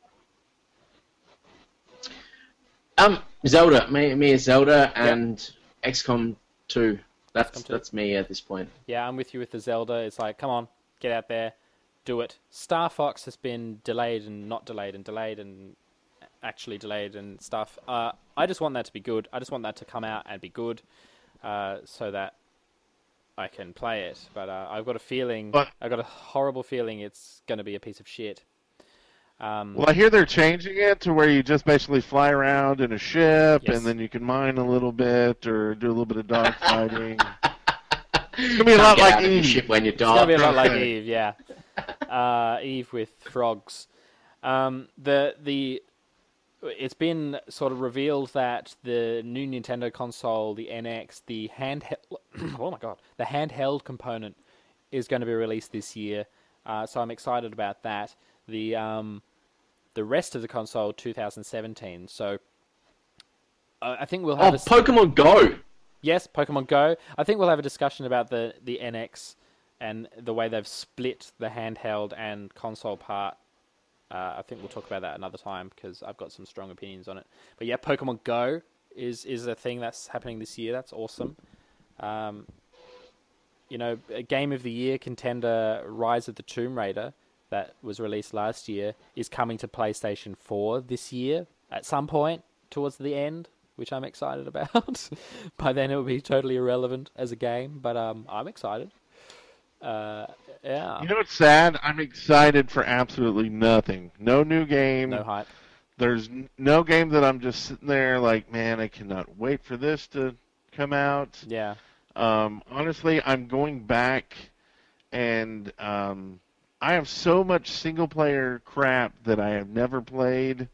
Um, Zelda, me, me is Zelda and XCOM 2. That's XCOM 2. that's me at this point. Yeah, I'm with you with the Zelda. It's like, come on, get out there, do it. Star Fox has been delayed and not delayed and delayed and actually delayed and stuff. Uh, I just want that to be good. I just want that to come out and be good, uh, so that I can play it. But uh, I've got a feeling, But- I've got a horrible feeling it's going to be a piece of shit. Um, Well, I hear they're changing it to where you just basically fly around in a ship, Yes. and then you can mine a little bit or do a little bit of dog fighting. It's gonna be a lot like Eve. ship when you It's gonna be a lot like Eve, yeah. Uh, Eve with frogs. Um, the the it's been sort of revealed that the new Nintendo console, the NX, the handheld oh my god, the handheld component is going to be released this year. Uh, so I'm excited about that. The um, the rest of the console 2017. So uh, I think we'll Oh, have a s- Pokemon Go. Yes, Pokemon Go. I think we'll have a discussion about the, the NX and the way they've split the handheld and console part. Uh, I think we'll talk about that another time because I've got some strong opinions on it. But yeah, Pokemon Go is is a thing that's happening this year. That's awesome. Um, you know, a game of the year contender, Rise of the Tomb Raider, that was released last year, is coming to PlayStation 4 this year at some point towards the end, which I'm excited about. By then, it will be totally irrelevant as a game, but um, I'm excited. Uh, yeah, You know what's sad? I'm excited for absolutely nothing. No new game. no hype. There's no game that I'm just sitting there like, man, I cannot wait for this to come out. Yeah, Um, honestly, I'm going back and um, I have so much single player crap that I have never played.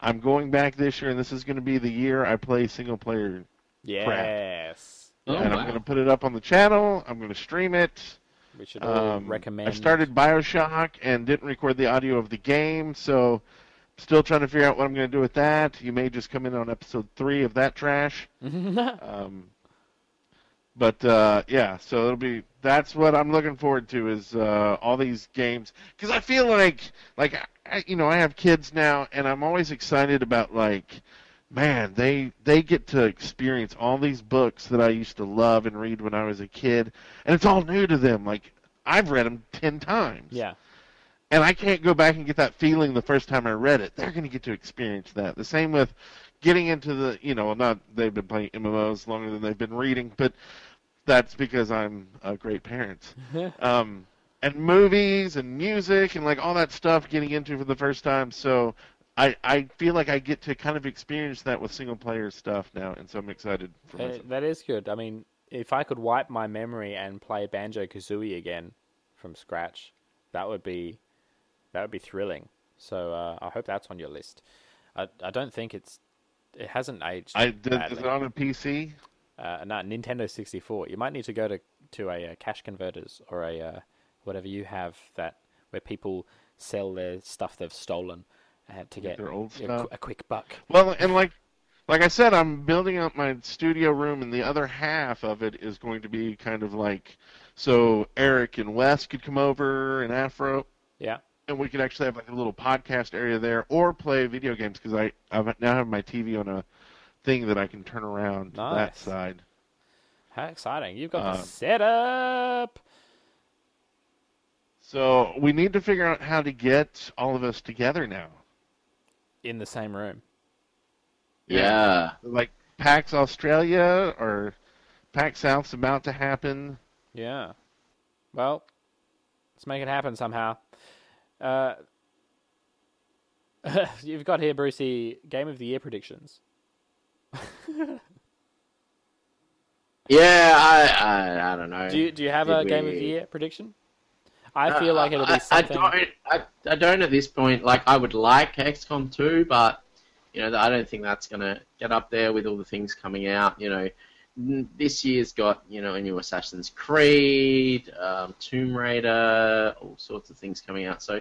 I'm going back this year, and this is going to be the year I play single player, Yes. Oh, and I'm going to put it up on the channel. I'm going to stream it. We should Um, recommend. I started Bioshock and didn't record the audio of the game, so still trying to figure out what I'm going to do with that. You may just come in on episode three of that trash. Um, but uh, yeah, so it'll be that's what I'm looking forward to is uh, all these games because I feel like like I, you know I have kids now and I'm always excited about like man they they get to experience all these books that I used to love and read when I was a kid and it's all new to them like I've read them ten times yeah. and I can't go back and get that feeling the first time I read it. They're going to get to experience that. The same with getting into the, you know, not they've been playing MMOs longer than they've been reading, but that's because I'm a great parent. um, and movies and music and like all that stuff getting into for the first time. So I I feel like I get to kind of experience that with single player stuff now, and so I'm excited for Uh, myself. that is good. I mean, if I could wipe my memory and play Banjo Kazooie again from scratch, that would be that would be thrilling. So uh, I hope that's on your list. I I don't think it's it hasn't aged I did badly. is it on a PC. uh, no, Nintendo 64. You might need to go to to a, uh cash converters or a uh, whatever you have that where people sell their stuff they've stolen uh, to get their old a a quick buck. Well, and like like I said, I'm building up my studio room, and the other half of it is going to be kind of like so Eric and Wes could come over and Afro, Yeah. And we could actually have like a little podcast area there, or play video games because I I now have my TV on a thing that I can turn around to that side. How exciting! You've got the Um, setup. So we need to figure out how to get all of us together now. in the same room. Yeah. Like PAX Australia or PAX South's about to happen. Yeah. Well, let's make it happen somehow. Uh, you've got here, Brucey, Game of the Year predictions. Yeah, I, I, I don't know. Do you do you have Did a Game of the Year prediction? I feel like it'll I- be something. I, don't, I, I don't at this point. Like, I would like XCOM 2, but, you know, I don't think that's going to get up there with all the things coming out. You know, this year's got, you know, a new Assassin's Creed, um, Tomb Raider, all sorts of things coming out. So,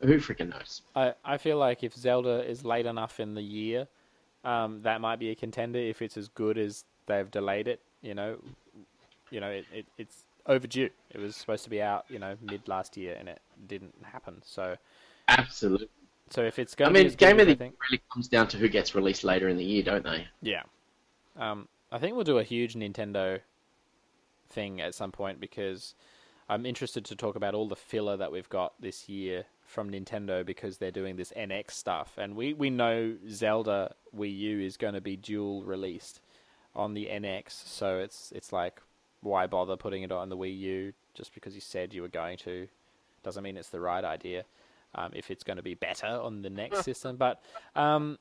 who freaking knows? I, I feel like if Zelda is late enough in the year, um, that might be a contender. If it's as good as they've delayed it, you know, you know, it, it it's overdue. It was supposed to be out, you know, mid last year, and it didn't happen. So, Absolutely. so if it's I going to be mean, Game of the Year really comes down to who gets released later in the year, don't they? Yeah. Um, I think we'll do a huge Nintendo thing at some point because I'm interested to talk about all the filler that we've got this year from Nintendo because they're doing this NX stuff. And we, we know Zelda Wii U is going to be dual released on the NX. So it's it's like, why bother putting it on the Wii U just because you said you were going to? Doesn't mean it's the right idea. Um, if it's going to be better on the next system, but um,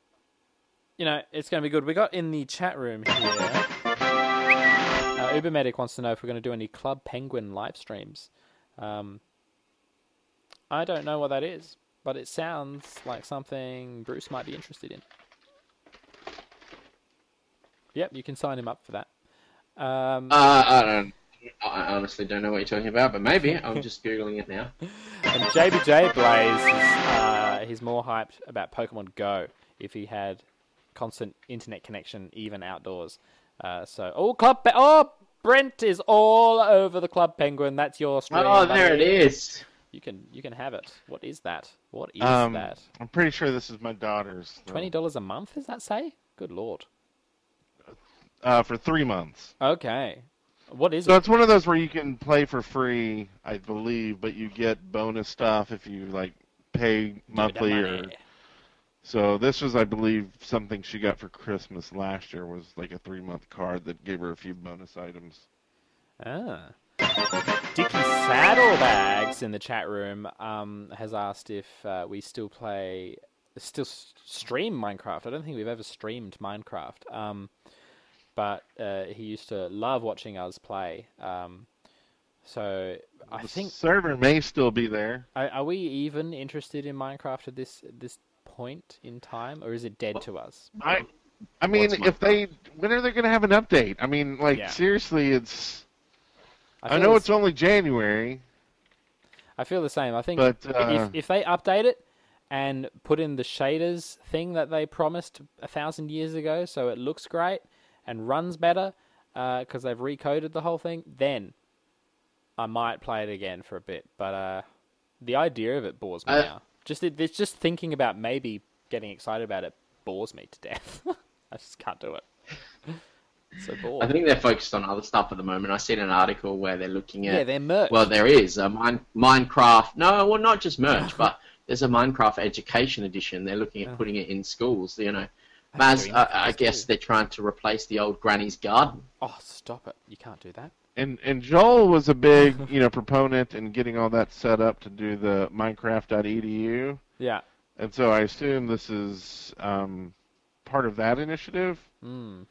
you know, it's going to be good. We got in the chat room here. Uh, Ubermedic wants to know if we're going to do any Club Penguin live streams. Um, I don't know what that is, but it sounds like something Bruce might be interested in. Yep, you can sign him up for that. Um, Uh, I don't. I honestly don't know what you're talking about, but maybe I'm just googling it now. And JBJ Blaze, is, uh, he's more hyped about Pokemon Go if he had constant internet connection, even outdoors. Uh, so, oh, Club, Pe- oh, Brent is all over the Club Penguin. That's your stream. Oh, there it buddy. is. You can, you can have it. What is that? What is Um, that? I'm pretty sure this is my daughter's. though. Twenty dollars a month? Does that say? Good lord. uh, for three months. Okay. What is So it? it's one of those where you can play for free, I believe, but you get bonus stuff if you like pay monthly or. So this was, I believe, something she got for Christmas last year was like a three month card that gave her a few bonus items. Ah. Dicky Saddlebags in the chat room um, has asked if uh, we still play, still stream Minecraft. I don't think we've ever streamed Minecraft, um, but uh, he used to love watching us play. Um, So I the think server may still be there. are, are we even interested in Minecraft at this this point in time, or is it dead to us? I, I mean, What's if they, when are they going to have an update? I mean, like Yeah. seriously, it's. I, feel know the it's only January, I feel the same. I think but if, uh, if they update it and put in the shaders thing that they promised a thousand years ago, so it looks great and runs better because they've recoded the whole thing, then I might play it again for a bit. But uh, the idea of it bores me Uh, now. Just it, it's just thinking about maybe getting excited about it bores me to death. I just can't do it. so bored. I think they're focused on other stuff at the moment. I seen an article where they're looking at yeah, they're merch. Well, there is a mine, Minecraft. No, well, not just merch, but there's a Minecraft Education Edition. They're looking at putting it in schools. You know, Maz, I, I too. guess they're trying to replace the old Granny's Garden. oh, stop it! You can't do that. And and Joel was a big, you know, proponent in getting all that set up to do the Minecraft.edu, Yeah. and so I assume this is um, part of that initiative. Mm.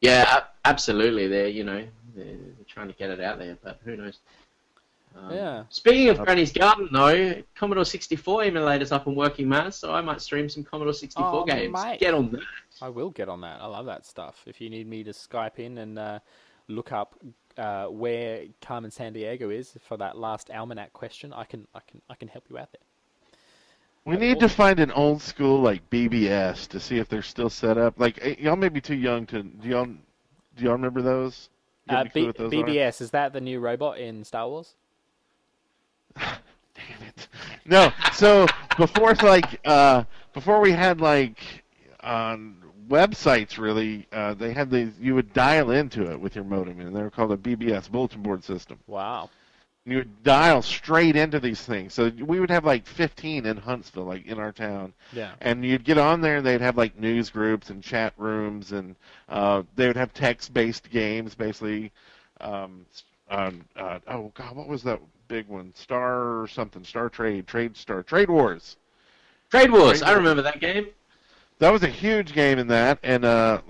Yeah, absolutely. They're you know they're, they're trying to get it out there, but who knows? Um, Yeah. Speaking of Granny's Garden, though, Commodore 64 emulator's up and working, man. So I might stream some Commodore 64 Oh, games. mate. Get on that. I will get on that. I love that stuff. If you need me to Skype in and uh, look up uh, where Carmen Sandiego is for that last almanac question, I can I can I can help you out there. We need to find an old school like BBS to see if they're still set up. Like eh, y'all may be too young to. Do y'all do y'all remember those? Uh, B- those are? BBS is that the new robot in Star Wars? Damn it. No. So before like uh before we had like on websites really uh they had these you would dial into it with your modem and they were called a BBS bulletin board system. Wow. You would dial straight into these things. So we would have like 15 in Huntsville like in our town. Yeah. And you'd get on there and they'd have like news groups and chat rooms and uh they would have text-based games basically um on uh, oh god what was that big one star or something star trade trade star trade wars Trade Wars. Trade I Wars. remember that game. That was a huge game in that and uh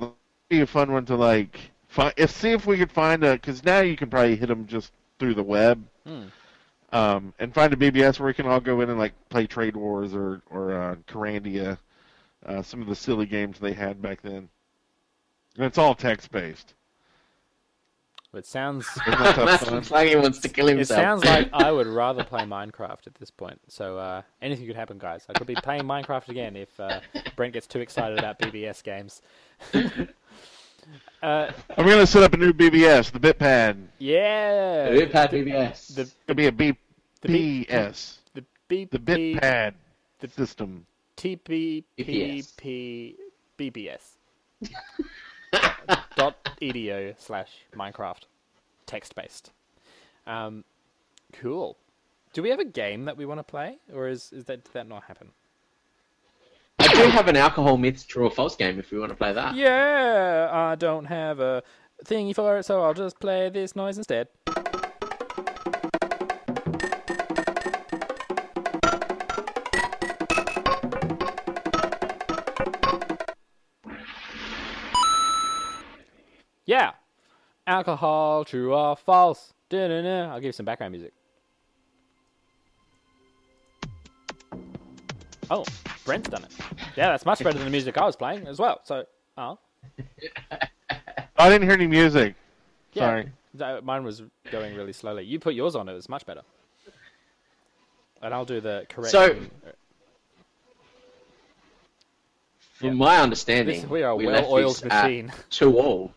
be a fun one to like find if see if we could find a because now you can probably hit them just through the web. Hmm. um and find a bbs where we can all go in and like play trade wars or or uh Carandia, uh some of the silly games they had back then. And it's all text based It sounds Isn't that tough Matthew fun? Flaggy wants to kill himself. it sounds like I would rather play Minecraft at this point. So uh, anything could happen, guys. I could be playing Minecraft again if uh, Brent gets too excited about BBS games. uh, I'm gonna set up a new BBS, the BitPad. yeah. Who had BBS? The It'll be a B- The B- BS, the BP the BitPad the- system. TPPP BBS dot edu slash Minecraft text based. Um, cool. Do we have a game that we want to play, or is is that did that not happen? I do have an alcohol myths true or false game if we want to play that. Yeah, I don't have a thingy for it, so I'll just play this noise instead. Alcohol, true or false? Da-da-da. I'll give you some background music. Oh, Brent's done it. Yeah, that's much better than the music I was playing as well. So, oh, I didn't hear any music. yeah. Sorry. That- Mine was going really slowly. You put yours on; it was much better. And I'll do the correct. So- From my understanding, This- we are a left well-oiled this at machine. Two all.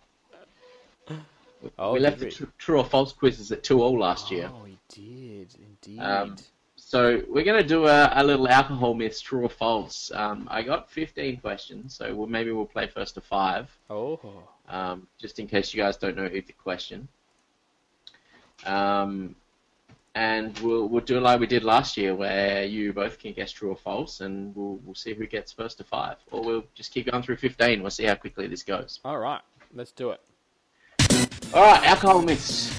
Oh, we left the tr- true or false quizzes at two all last year. Oh, we did indeed. Um, So we're going to do a, a little alcohol myths, true or false. Um, I got 15 questions, so we'll, maybe we'll play first to five, oh, um, just in case you guys don't know who the question. Um, and we'll we'll do like we did last year, where you both can guess true or false, and we'll we'll see who gets first to five, or we'll just keep going through 15. We'll see how quickly this goes. all right. Let's do it. All right, alcohol myths,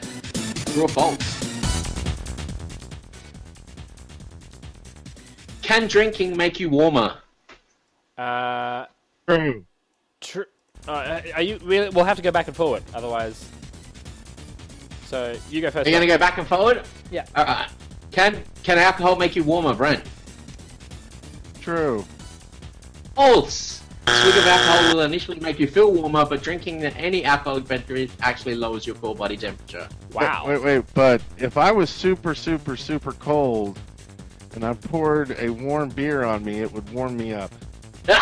true or false? Can drinking make you warmer? Uh, True. tr- uh, are you? we- We'll have to go back and forward, otherwise. So you go first. Are you going to go back and forward? Yeah. All right. Can can alcohol make you warmer, Brent? True. False. A swig of alcohol will initially make you feel warmer, but drinking any alcoholic beverage actually lowers your core body temperature. Wow. Wait, wait, but if I was super, super, super cold, and I poured a warm beer on me, it would warm me up. but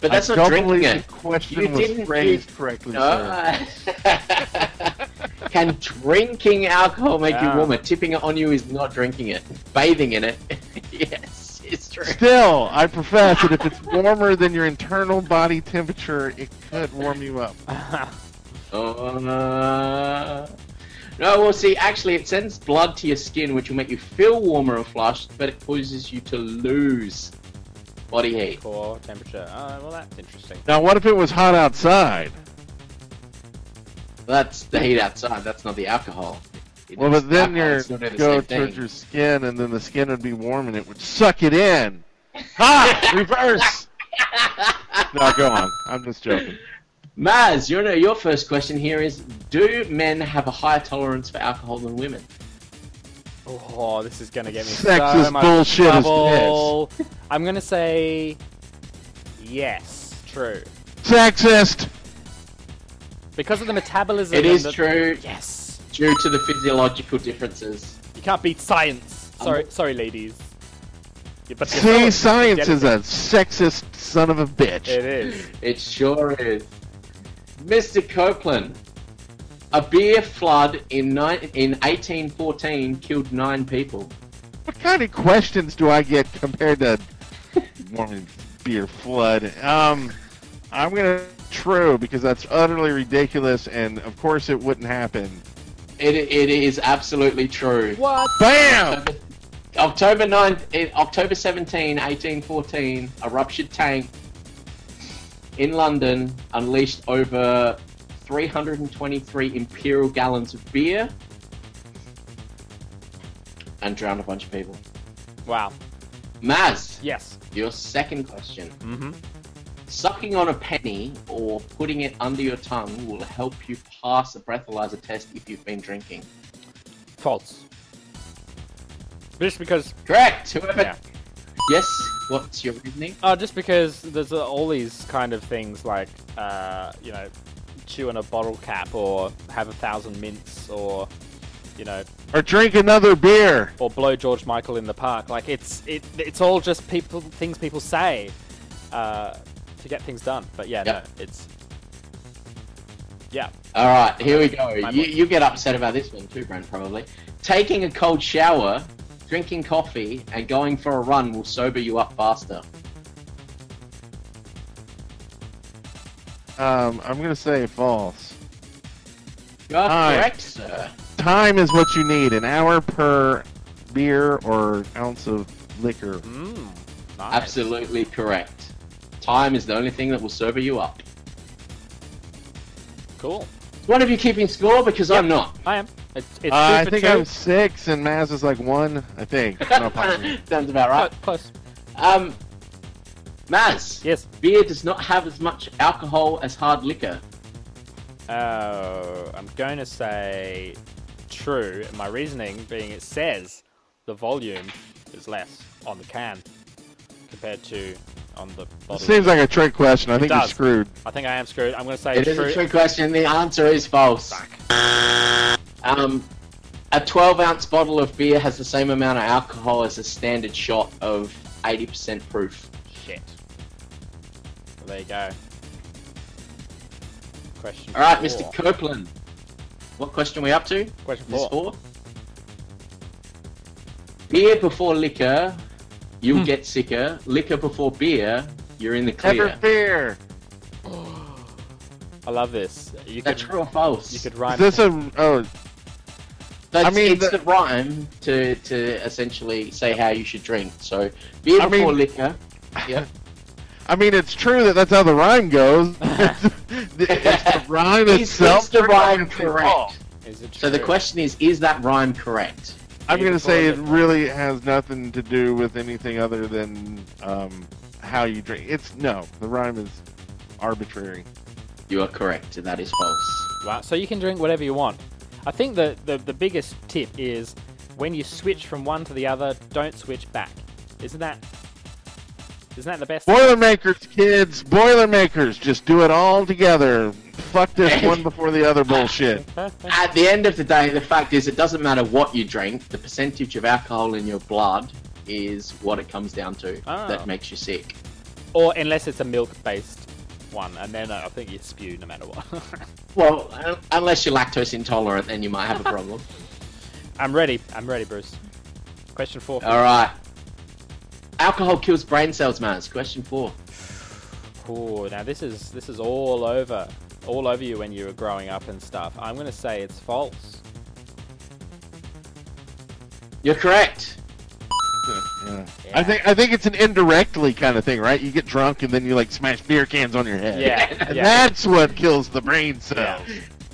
that's I not don't drinking believe it. The question You was didn't- phrased correctly, sir. Uh, Can drinking alcohol make Yeah. you warmer? Tipping it on you is not drinking it. Bathing in it, yes, it's true. Still, I profess that if it's warmer than your internal body temperature, it could warm you up. Uh, no, well, see, actually, it sends blood to your skin, which will make you feel warmer and flushed, but it causes you to lose body heat. Core temperature. Oh, well, that's interesting. Now, what if it was hot outside? That's the heat outside. That's not the alcohol. It Well, but then alcohol, your it's not the go same thing. towards your skin, and then the skin would be warm, and it would suck it in. Ha! Reverse. no, go on. I'm just joking. Maz, your your first question here is: Do men have a higher tolerance for alcohol than women? Oh, this is gonna get me Sexist so much bullshit is trouble. I'm gonna say yes, true. Sexist. Because of the metabolism. It is the- true Yes. Due to the physiological differences. You can't beat science. Sorry, sorry, ladies. Yeah, but See, so- science is a sexist son of a bitch. It is. It sure is. Mr. Copeland, a beer flood in ni- in 1814 killed nine people. What kind of questions do I get compared to warming beer flood? Um, I'm gonna true because that's utterly ridiculous, and of course it wouldn't happen. It, it is absolutely true. What? Bam! October, October 9th, eh, October 17, 1814, a ruptured tank in London unleashed over 323 imperial gallons of beer and drowned a bunch of people. Wow. Maz, Yes. your second question. Mm-hmm. Sucking on a penny or putting it under your tongue will help you pass a breathalyzer test if you've been drinking. False. Just because. Correct! Whoever. Yeah. Yes, what's your reasoning? Oh, just because there's uh, all these kind of things like, uh, you know, chew on a bottle cap or have a thousand mints or, you know, Or drink another beer. or blow George Michael in the park. Like it's it it's all just people things people say uh, to get things done. But yeah, Yep. no, it's yeah. Alright, here we go. You, you get upset about this one too, Brent, probably. Taking a cold shower, drinking coffee, and going for a run will sober you up faster. Um, I'm gonna say false. You are Aye. correct, sir. Time is what you need. An hour per beer or ounce of liquor. Mm, nice. Absolutely correct. Time is the only thing that will sober you up. Cool. Is One of you keeping score because I'm not. I am. It's, it's Uh, I for think two. I'm six, and Maz is like one. I think. No, possibly. Sounds about right. Close. close. Um, Maz, Yes. beer does not have as much alcohol as hard liquor. Uh, I'm going to say true. My reasoning being it says the volume is less on the can compared to on the bottle. Seems like a trick question. I think you're screwed. I think I am screwed. I'm going to say It is true. a trick question. The answer is false. Um, a 12 ounce bottle of beer has the same amount of alcohol as a standard shot of 80% proof. Shit. Well, there you go. Question. All right, four. Mr. Copeland. What question are we up to? Question This four. four. Beer before liquor, you'll Hmm. get sicker. Liquor before beer, you're in the Never clear. fear. I love this. You Is could that true or false? you could Is rhyme. this a oh? That's, I mean, it's the- the... rhyme to, to essentially say how you should drink. So, beer I before mean- liquor. Yeah. I mean, it's true that that's how the rhyme goes. it's the rhyme Is- itself. is the rhyme correct? Is it So the question is, is that rhyme correct? I'm gonna say it liquor. really has nothing to do with anything other than um, how you drink. It's no, the rhyme is arbitrary. You are correct. And that is false. Right, so you can drink whatever you want. I think the, the, the biggest tip is when you switch from one to the other, don't switch back. Isn't that isn't that the best? Boilermakers, kids, Boilermakers, just do it all together. Fuck this one before the other bullshit. At the end of the day, the fact is, it doesn't matter what you drink. The percentage of alcohol in your blood is what it comes down to Oh. that makes you sick. Or unless it's a milk-based one, and then uh, I think you spew no matter what. Well, unless you're lactose intolerant, then you might have a problem. I'm ready. I'm ready, Bruce. Question four. All right. Alcohol kills brain cells, Maz. Question four. Ooh, now this is this is all over, all over you when you were growing up and stuff. I'm gonna say it's false. You're correct. Yeah. I think I think it's an indirectly kind of thing, right? You get drunk and then you like smash beer cans on your head. Yeah, And yeah. that's what kills the brain cells.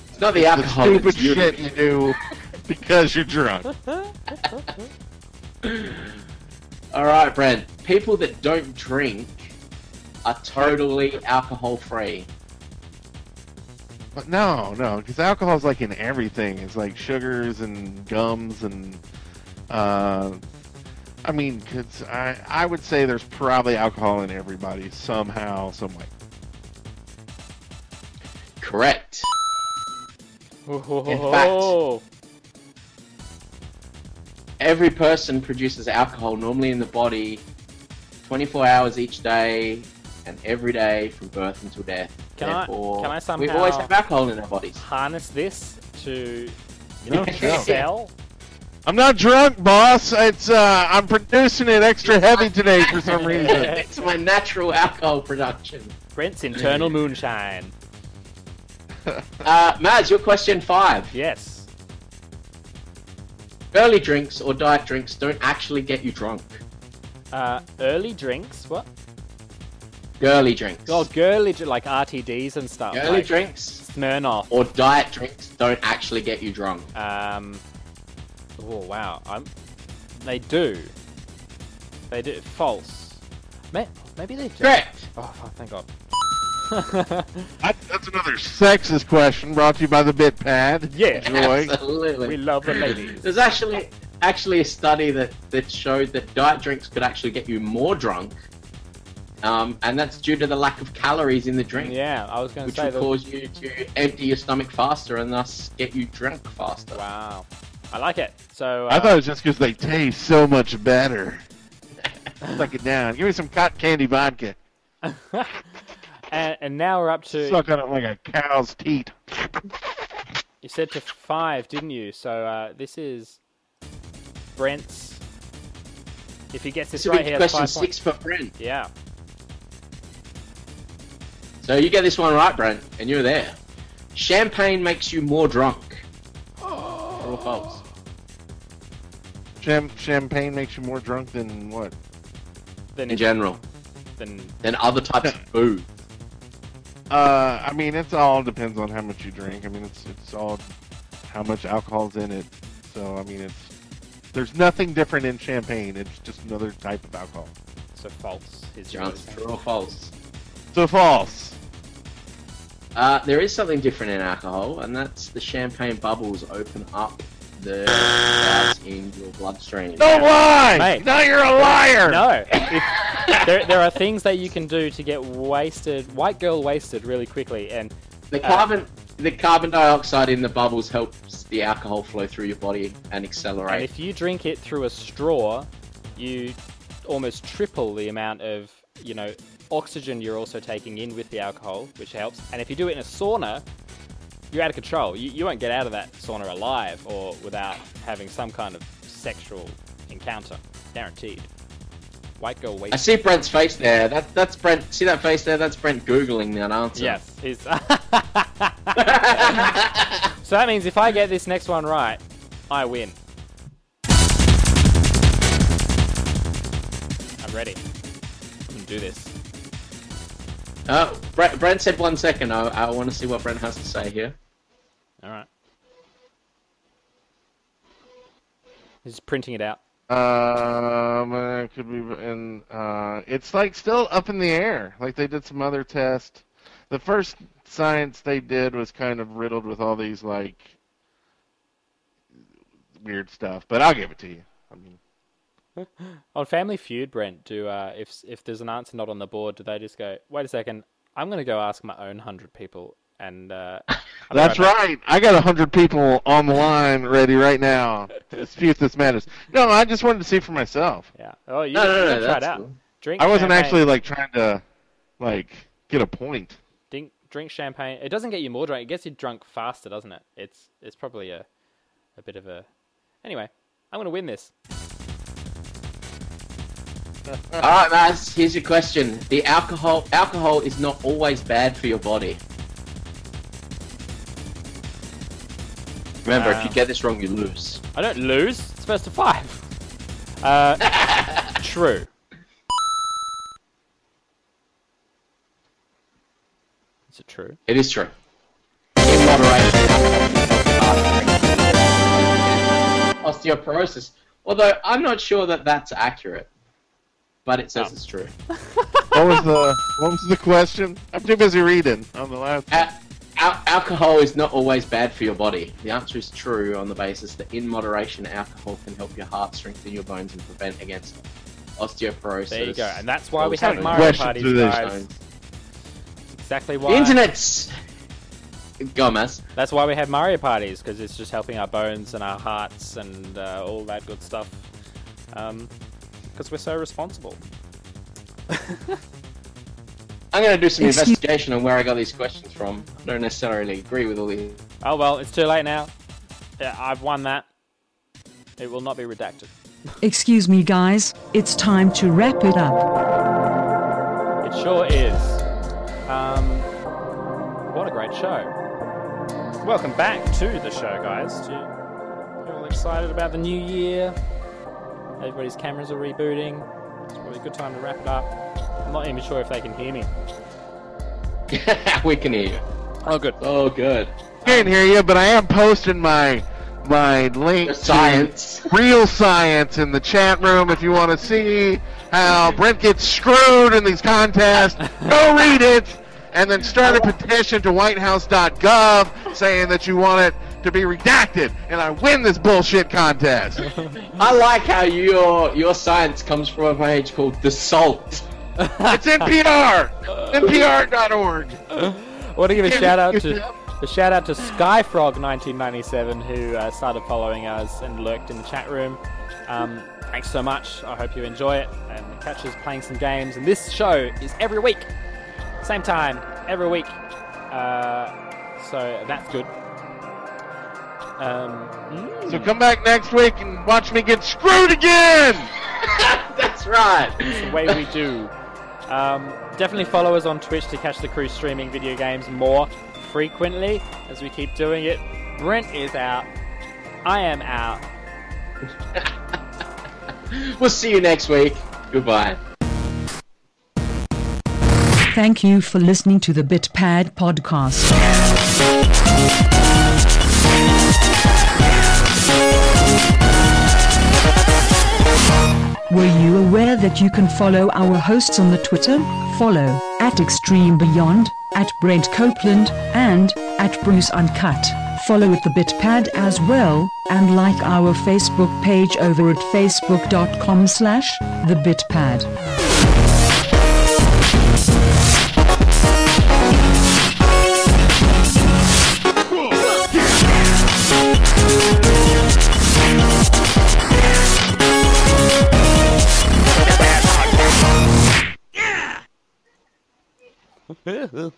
It's not the The alcohol. stupid it's shit you do because you're drunk. All right, Brent. People that don't drink are totally alcohol free. But no, no, because alcohol's like in everything. It's like sugars and gums and, uh, I mean, 'cause I I would say there's probably alcohol in everybody somehow, some way. Correct. Oh, Every person produces alcohol normally in the body 24 hours each day and every day from birth until death. Can I- Therefore, can I We always somehow- have alcohol in our bodies. harness this to you No, know no. sell. I'm not drunk, boss. It's uh, I'm producing it extra heavy today for some reason. it's my natural alcohol production. Brent's internal moonshine. Uh, Maz, your question five. Yes. Early drinks or diet drinks don't actually get you drunk. Uh, early drinks. What? Girly drinks. Oh, girly like RTDs and stuff. Early like drinks Smirnoff. or diet drinks don't actually get you drunk. Um. Oh wow. I'm. They do. They do. False. Maybe they do. Correct. Oh, thank God. I, that's another sexist question brought to you by the Bit Pad. Yeah. Enjoy. Absolutely. we love the ladies. There's actually actually a study that, that showed that diet drinks could actually get you more drunk, um, and that's due to the lack of calories in the drink, Yeah, I was going to which say will that. cause you to empty your stomach faster and thus get you drunk faster. Wow. I like it. So. Uh, I thought it was just because they taste so much better. Suck it down. Give me some cotton candy vodka. and, and now we're up to. Suck on it like a cow's teat. You said to five, didn't you? So uh, this is Brent's. If he gets this This right, here, question five six points. for Brent. Yeah. So you get this one right, Brent, and you're there. Champagne makes you more drunk. True or false? Cham- champagne makes you more drunk than what? Than In if- general, then than other types of food. Uh, I mean, it's all depends on how much you drink. I mean, it's it's all how much alcohol's in it. So I mean, it's there's nothing different in champagne. It's just another type of alcohol. so false. Is John, yours. true or false? So false. Uh, there is something different in alcohol, and that's the champagne bubbles open up the gas in your bloodstream. Don't lie. Mate. Now you're a liar. No. If, there, there are things that you can do to get wasted, white girl wasted really quickly, and The uh, carbon, the carbon dioxide in the bubbles helps the alcohol flow through your body and accelerate. and if you drink it through a straw, you almost triple the amount of you know oxygen you're also taking in with the alcohol, which helps. And if you do it in a sauna, you're out of control. You, you won't get out of that sauna alive or without having some kind of sexual encounter, guaranteed. White girl I see Brent's face there. That, that's Brent. See that face there? That's Brent googling that answer. Yes, he's. so that means if I get this next one right, I win. I'm ready. I can do this. Uh, Brent, Brent said one second. I, I want to see what Brent has to say here. All right. He's printing it out. Um, it could be, and uh, it's like still up in the air. Like they did some other test. the first science they did was kind of riddled with all these like weird stuff. But I'll give it to you. I mean, On Family Feud, Brent, do uh, if if there's an answer not on the board, do they just go, "Wait a second, I'm going to go ask my own hundred people," and uh, that's back." right. I got a hundred people on the line ready right now to dispute this matters. No, I just wanted to see for myself. Yeah. Oh, you, No, no, you no, try it out. cool. Drink. I wasn't champagne. actually like trying to like get a point. drink drink champagne. It doesn't get you more drunk. It gets you drunk faster, doesn't it? It's it's probably a a bit of a. Anyway, I'm gonna win this. All right, Maz. Here's your question: The alcohol alcohol is not always bad for your body. Remember, if you get this wrong, you lose. I don't lose. It's first to five. Uh, true. Is it true? It is true. In moderation, alcohol can help your heart strengthen. Osteoporosis. Although I'm not sure that that's accurate, but it says Oh. it's true. What was the what was the question? I'm too busy reading on the last. A- al- alcohol is not always bad for your body. The answer is true on the basis that in moderation, alcohol can help your heart strengthen your bones and prevent against osteoporosis. There you go. And that's why we have Mario parties, to this. guys. Exactly why. The internet's. Go on, Maz. That's why we have Mario parties because it's just helping our bones and our hearts and uh, all that good stuff. Because we're so responsible. I'm going to do some Excuse- investigation on where I got these questions from. I don't necessarily agree with all these. Oh well, it's too late now. Yeah, I've won that. It will not be redacted. Excuse me, guys, it's time to wrap it up. It sure is. Um, what a great show. Welcome back to the show, guys. To, you're all excited about the new year. Everybody's cameras are rebooting. It's probably a good time to wrap it up. I'm not even sure if they can hear me. we can hear you. Oh, good. Oh, good. can't hear you, but I am posting my my link The to science. real science in the chat room if you want to see how Brent gets screwed in these contests. Go read it, and then start a petition to WhiteHouse.gov saying that you want it to be redacted, and I win this bullshit contest. I like how your your science comes from a page called The Salt. It's NPR, NPR.org. I want to give a Yeah, shout out to should. a shout out to Skyfrog1997 who uh, started following us and lurked in the chat room. Um, thanks so much. I hope you enjoy it and catch us playing some games. And this show is every week, same time every week. Uh, so that's good. Um, mm, So come back next week and watch me get screwed again. That's right. the way we do. Um, definitely follow us on Twitch to catch the crew streaming video games more frequently as we keep doing it. Brent is out. I am out. We'll see you next week. Goodbye. Thank you for listening to the BitPad podcast. Were you aware that you can follow our hosts on the Twitter? Follow at Extreme Beyond, at Brent Copeland, and at Bruce Uncut. Follow at the BitPad as well, and like our Facebook page over at facebook.com slash the BitPad. Yeah.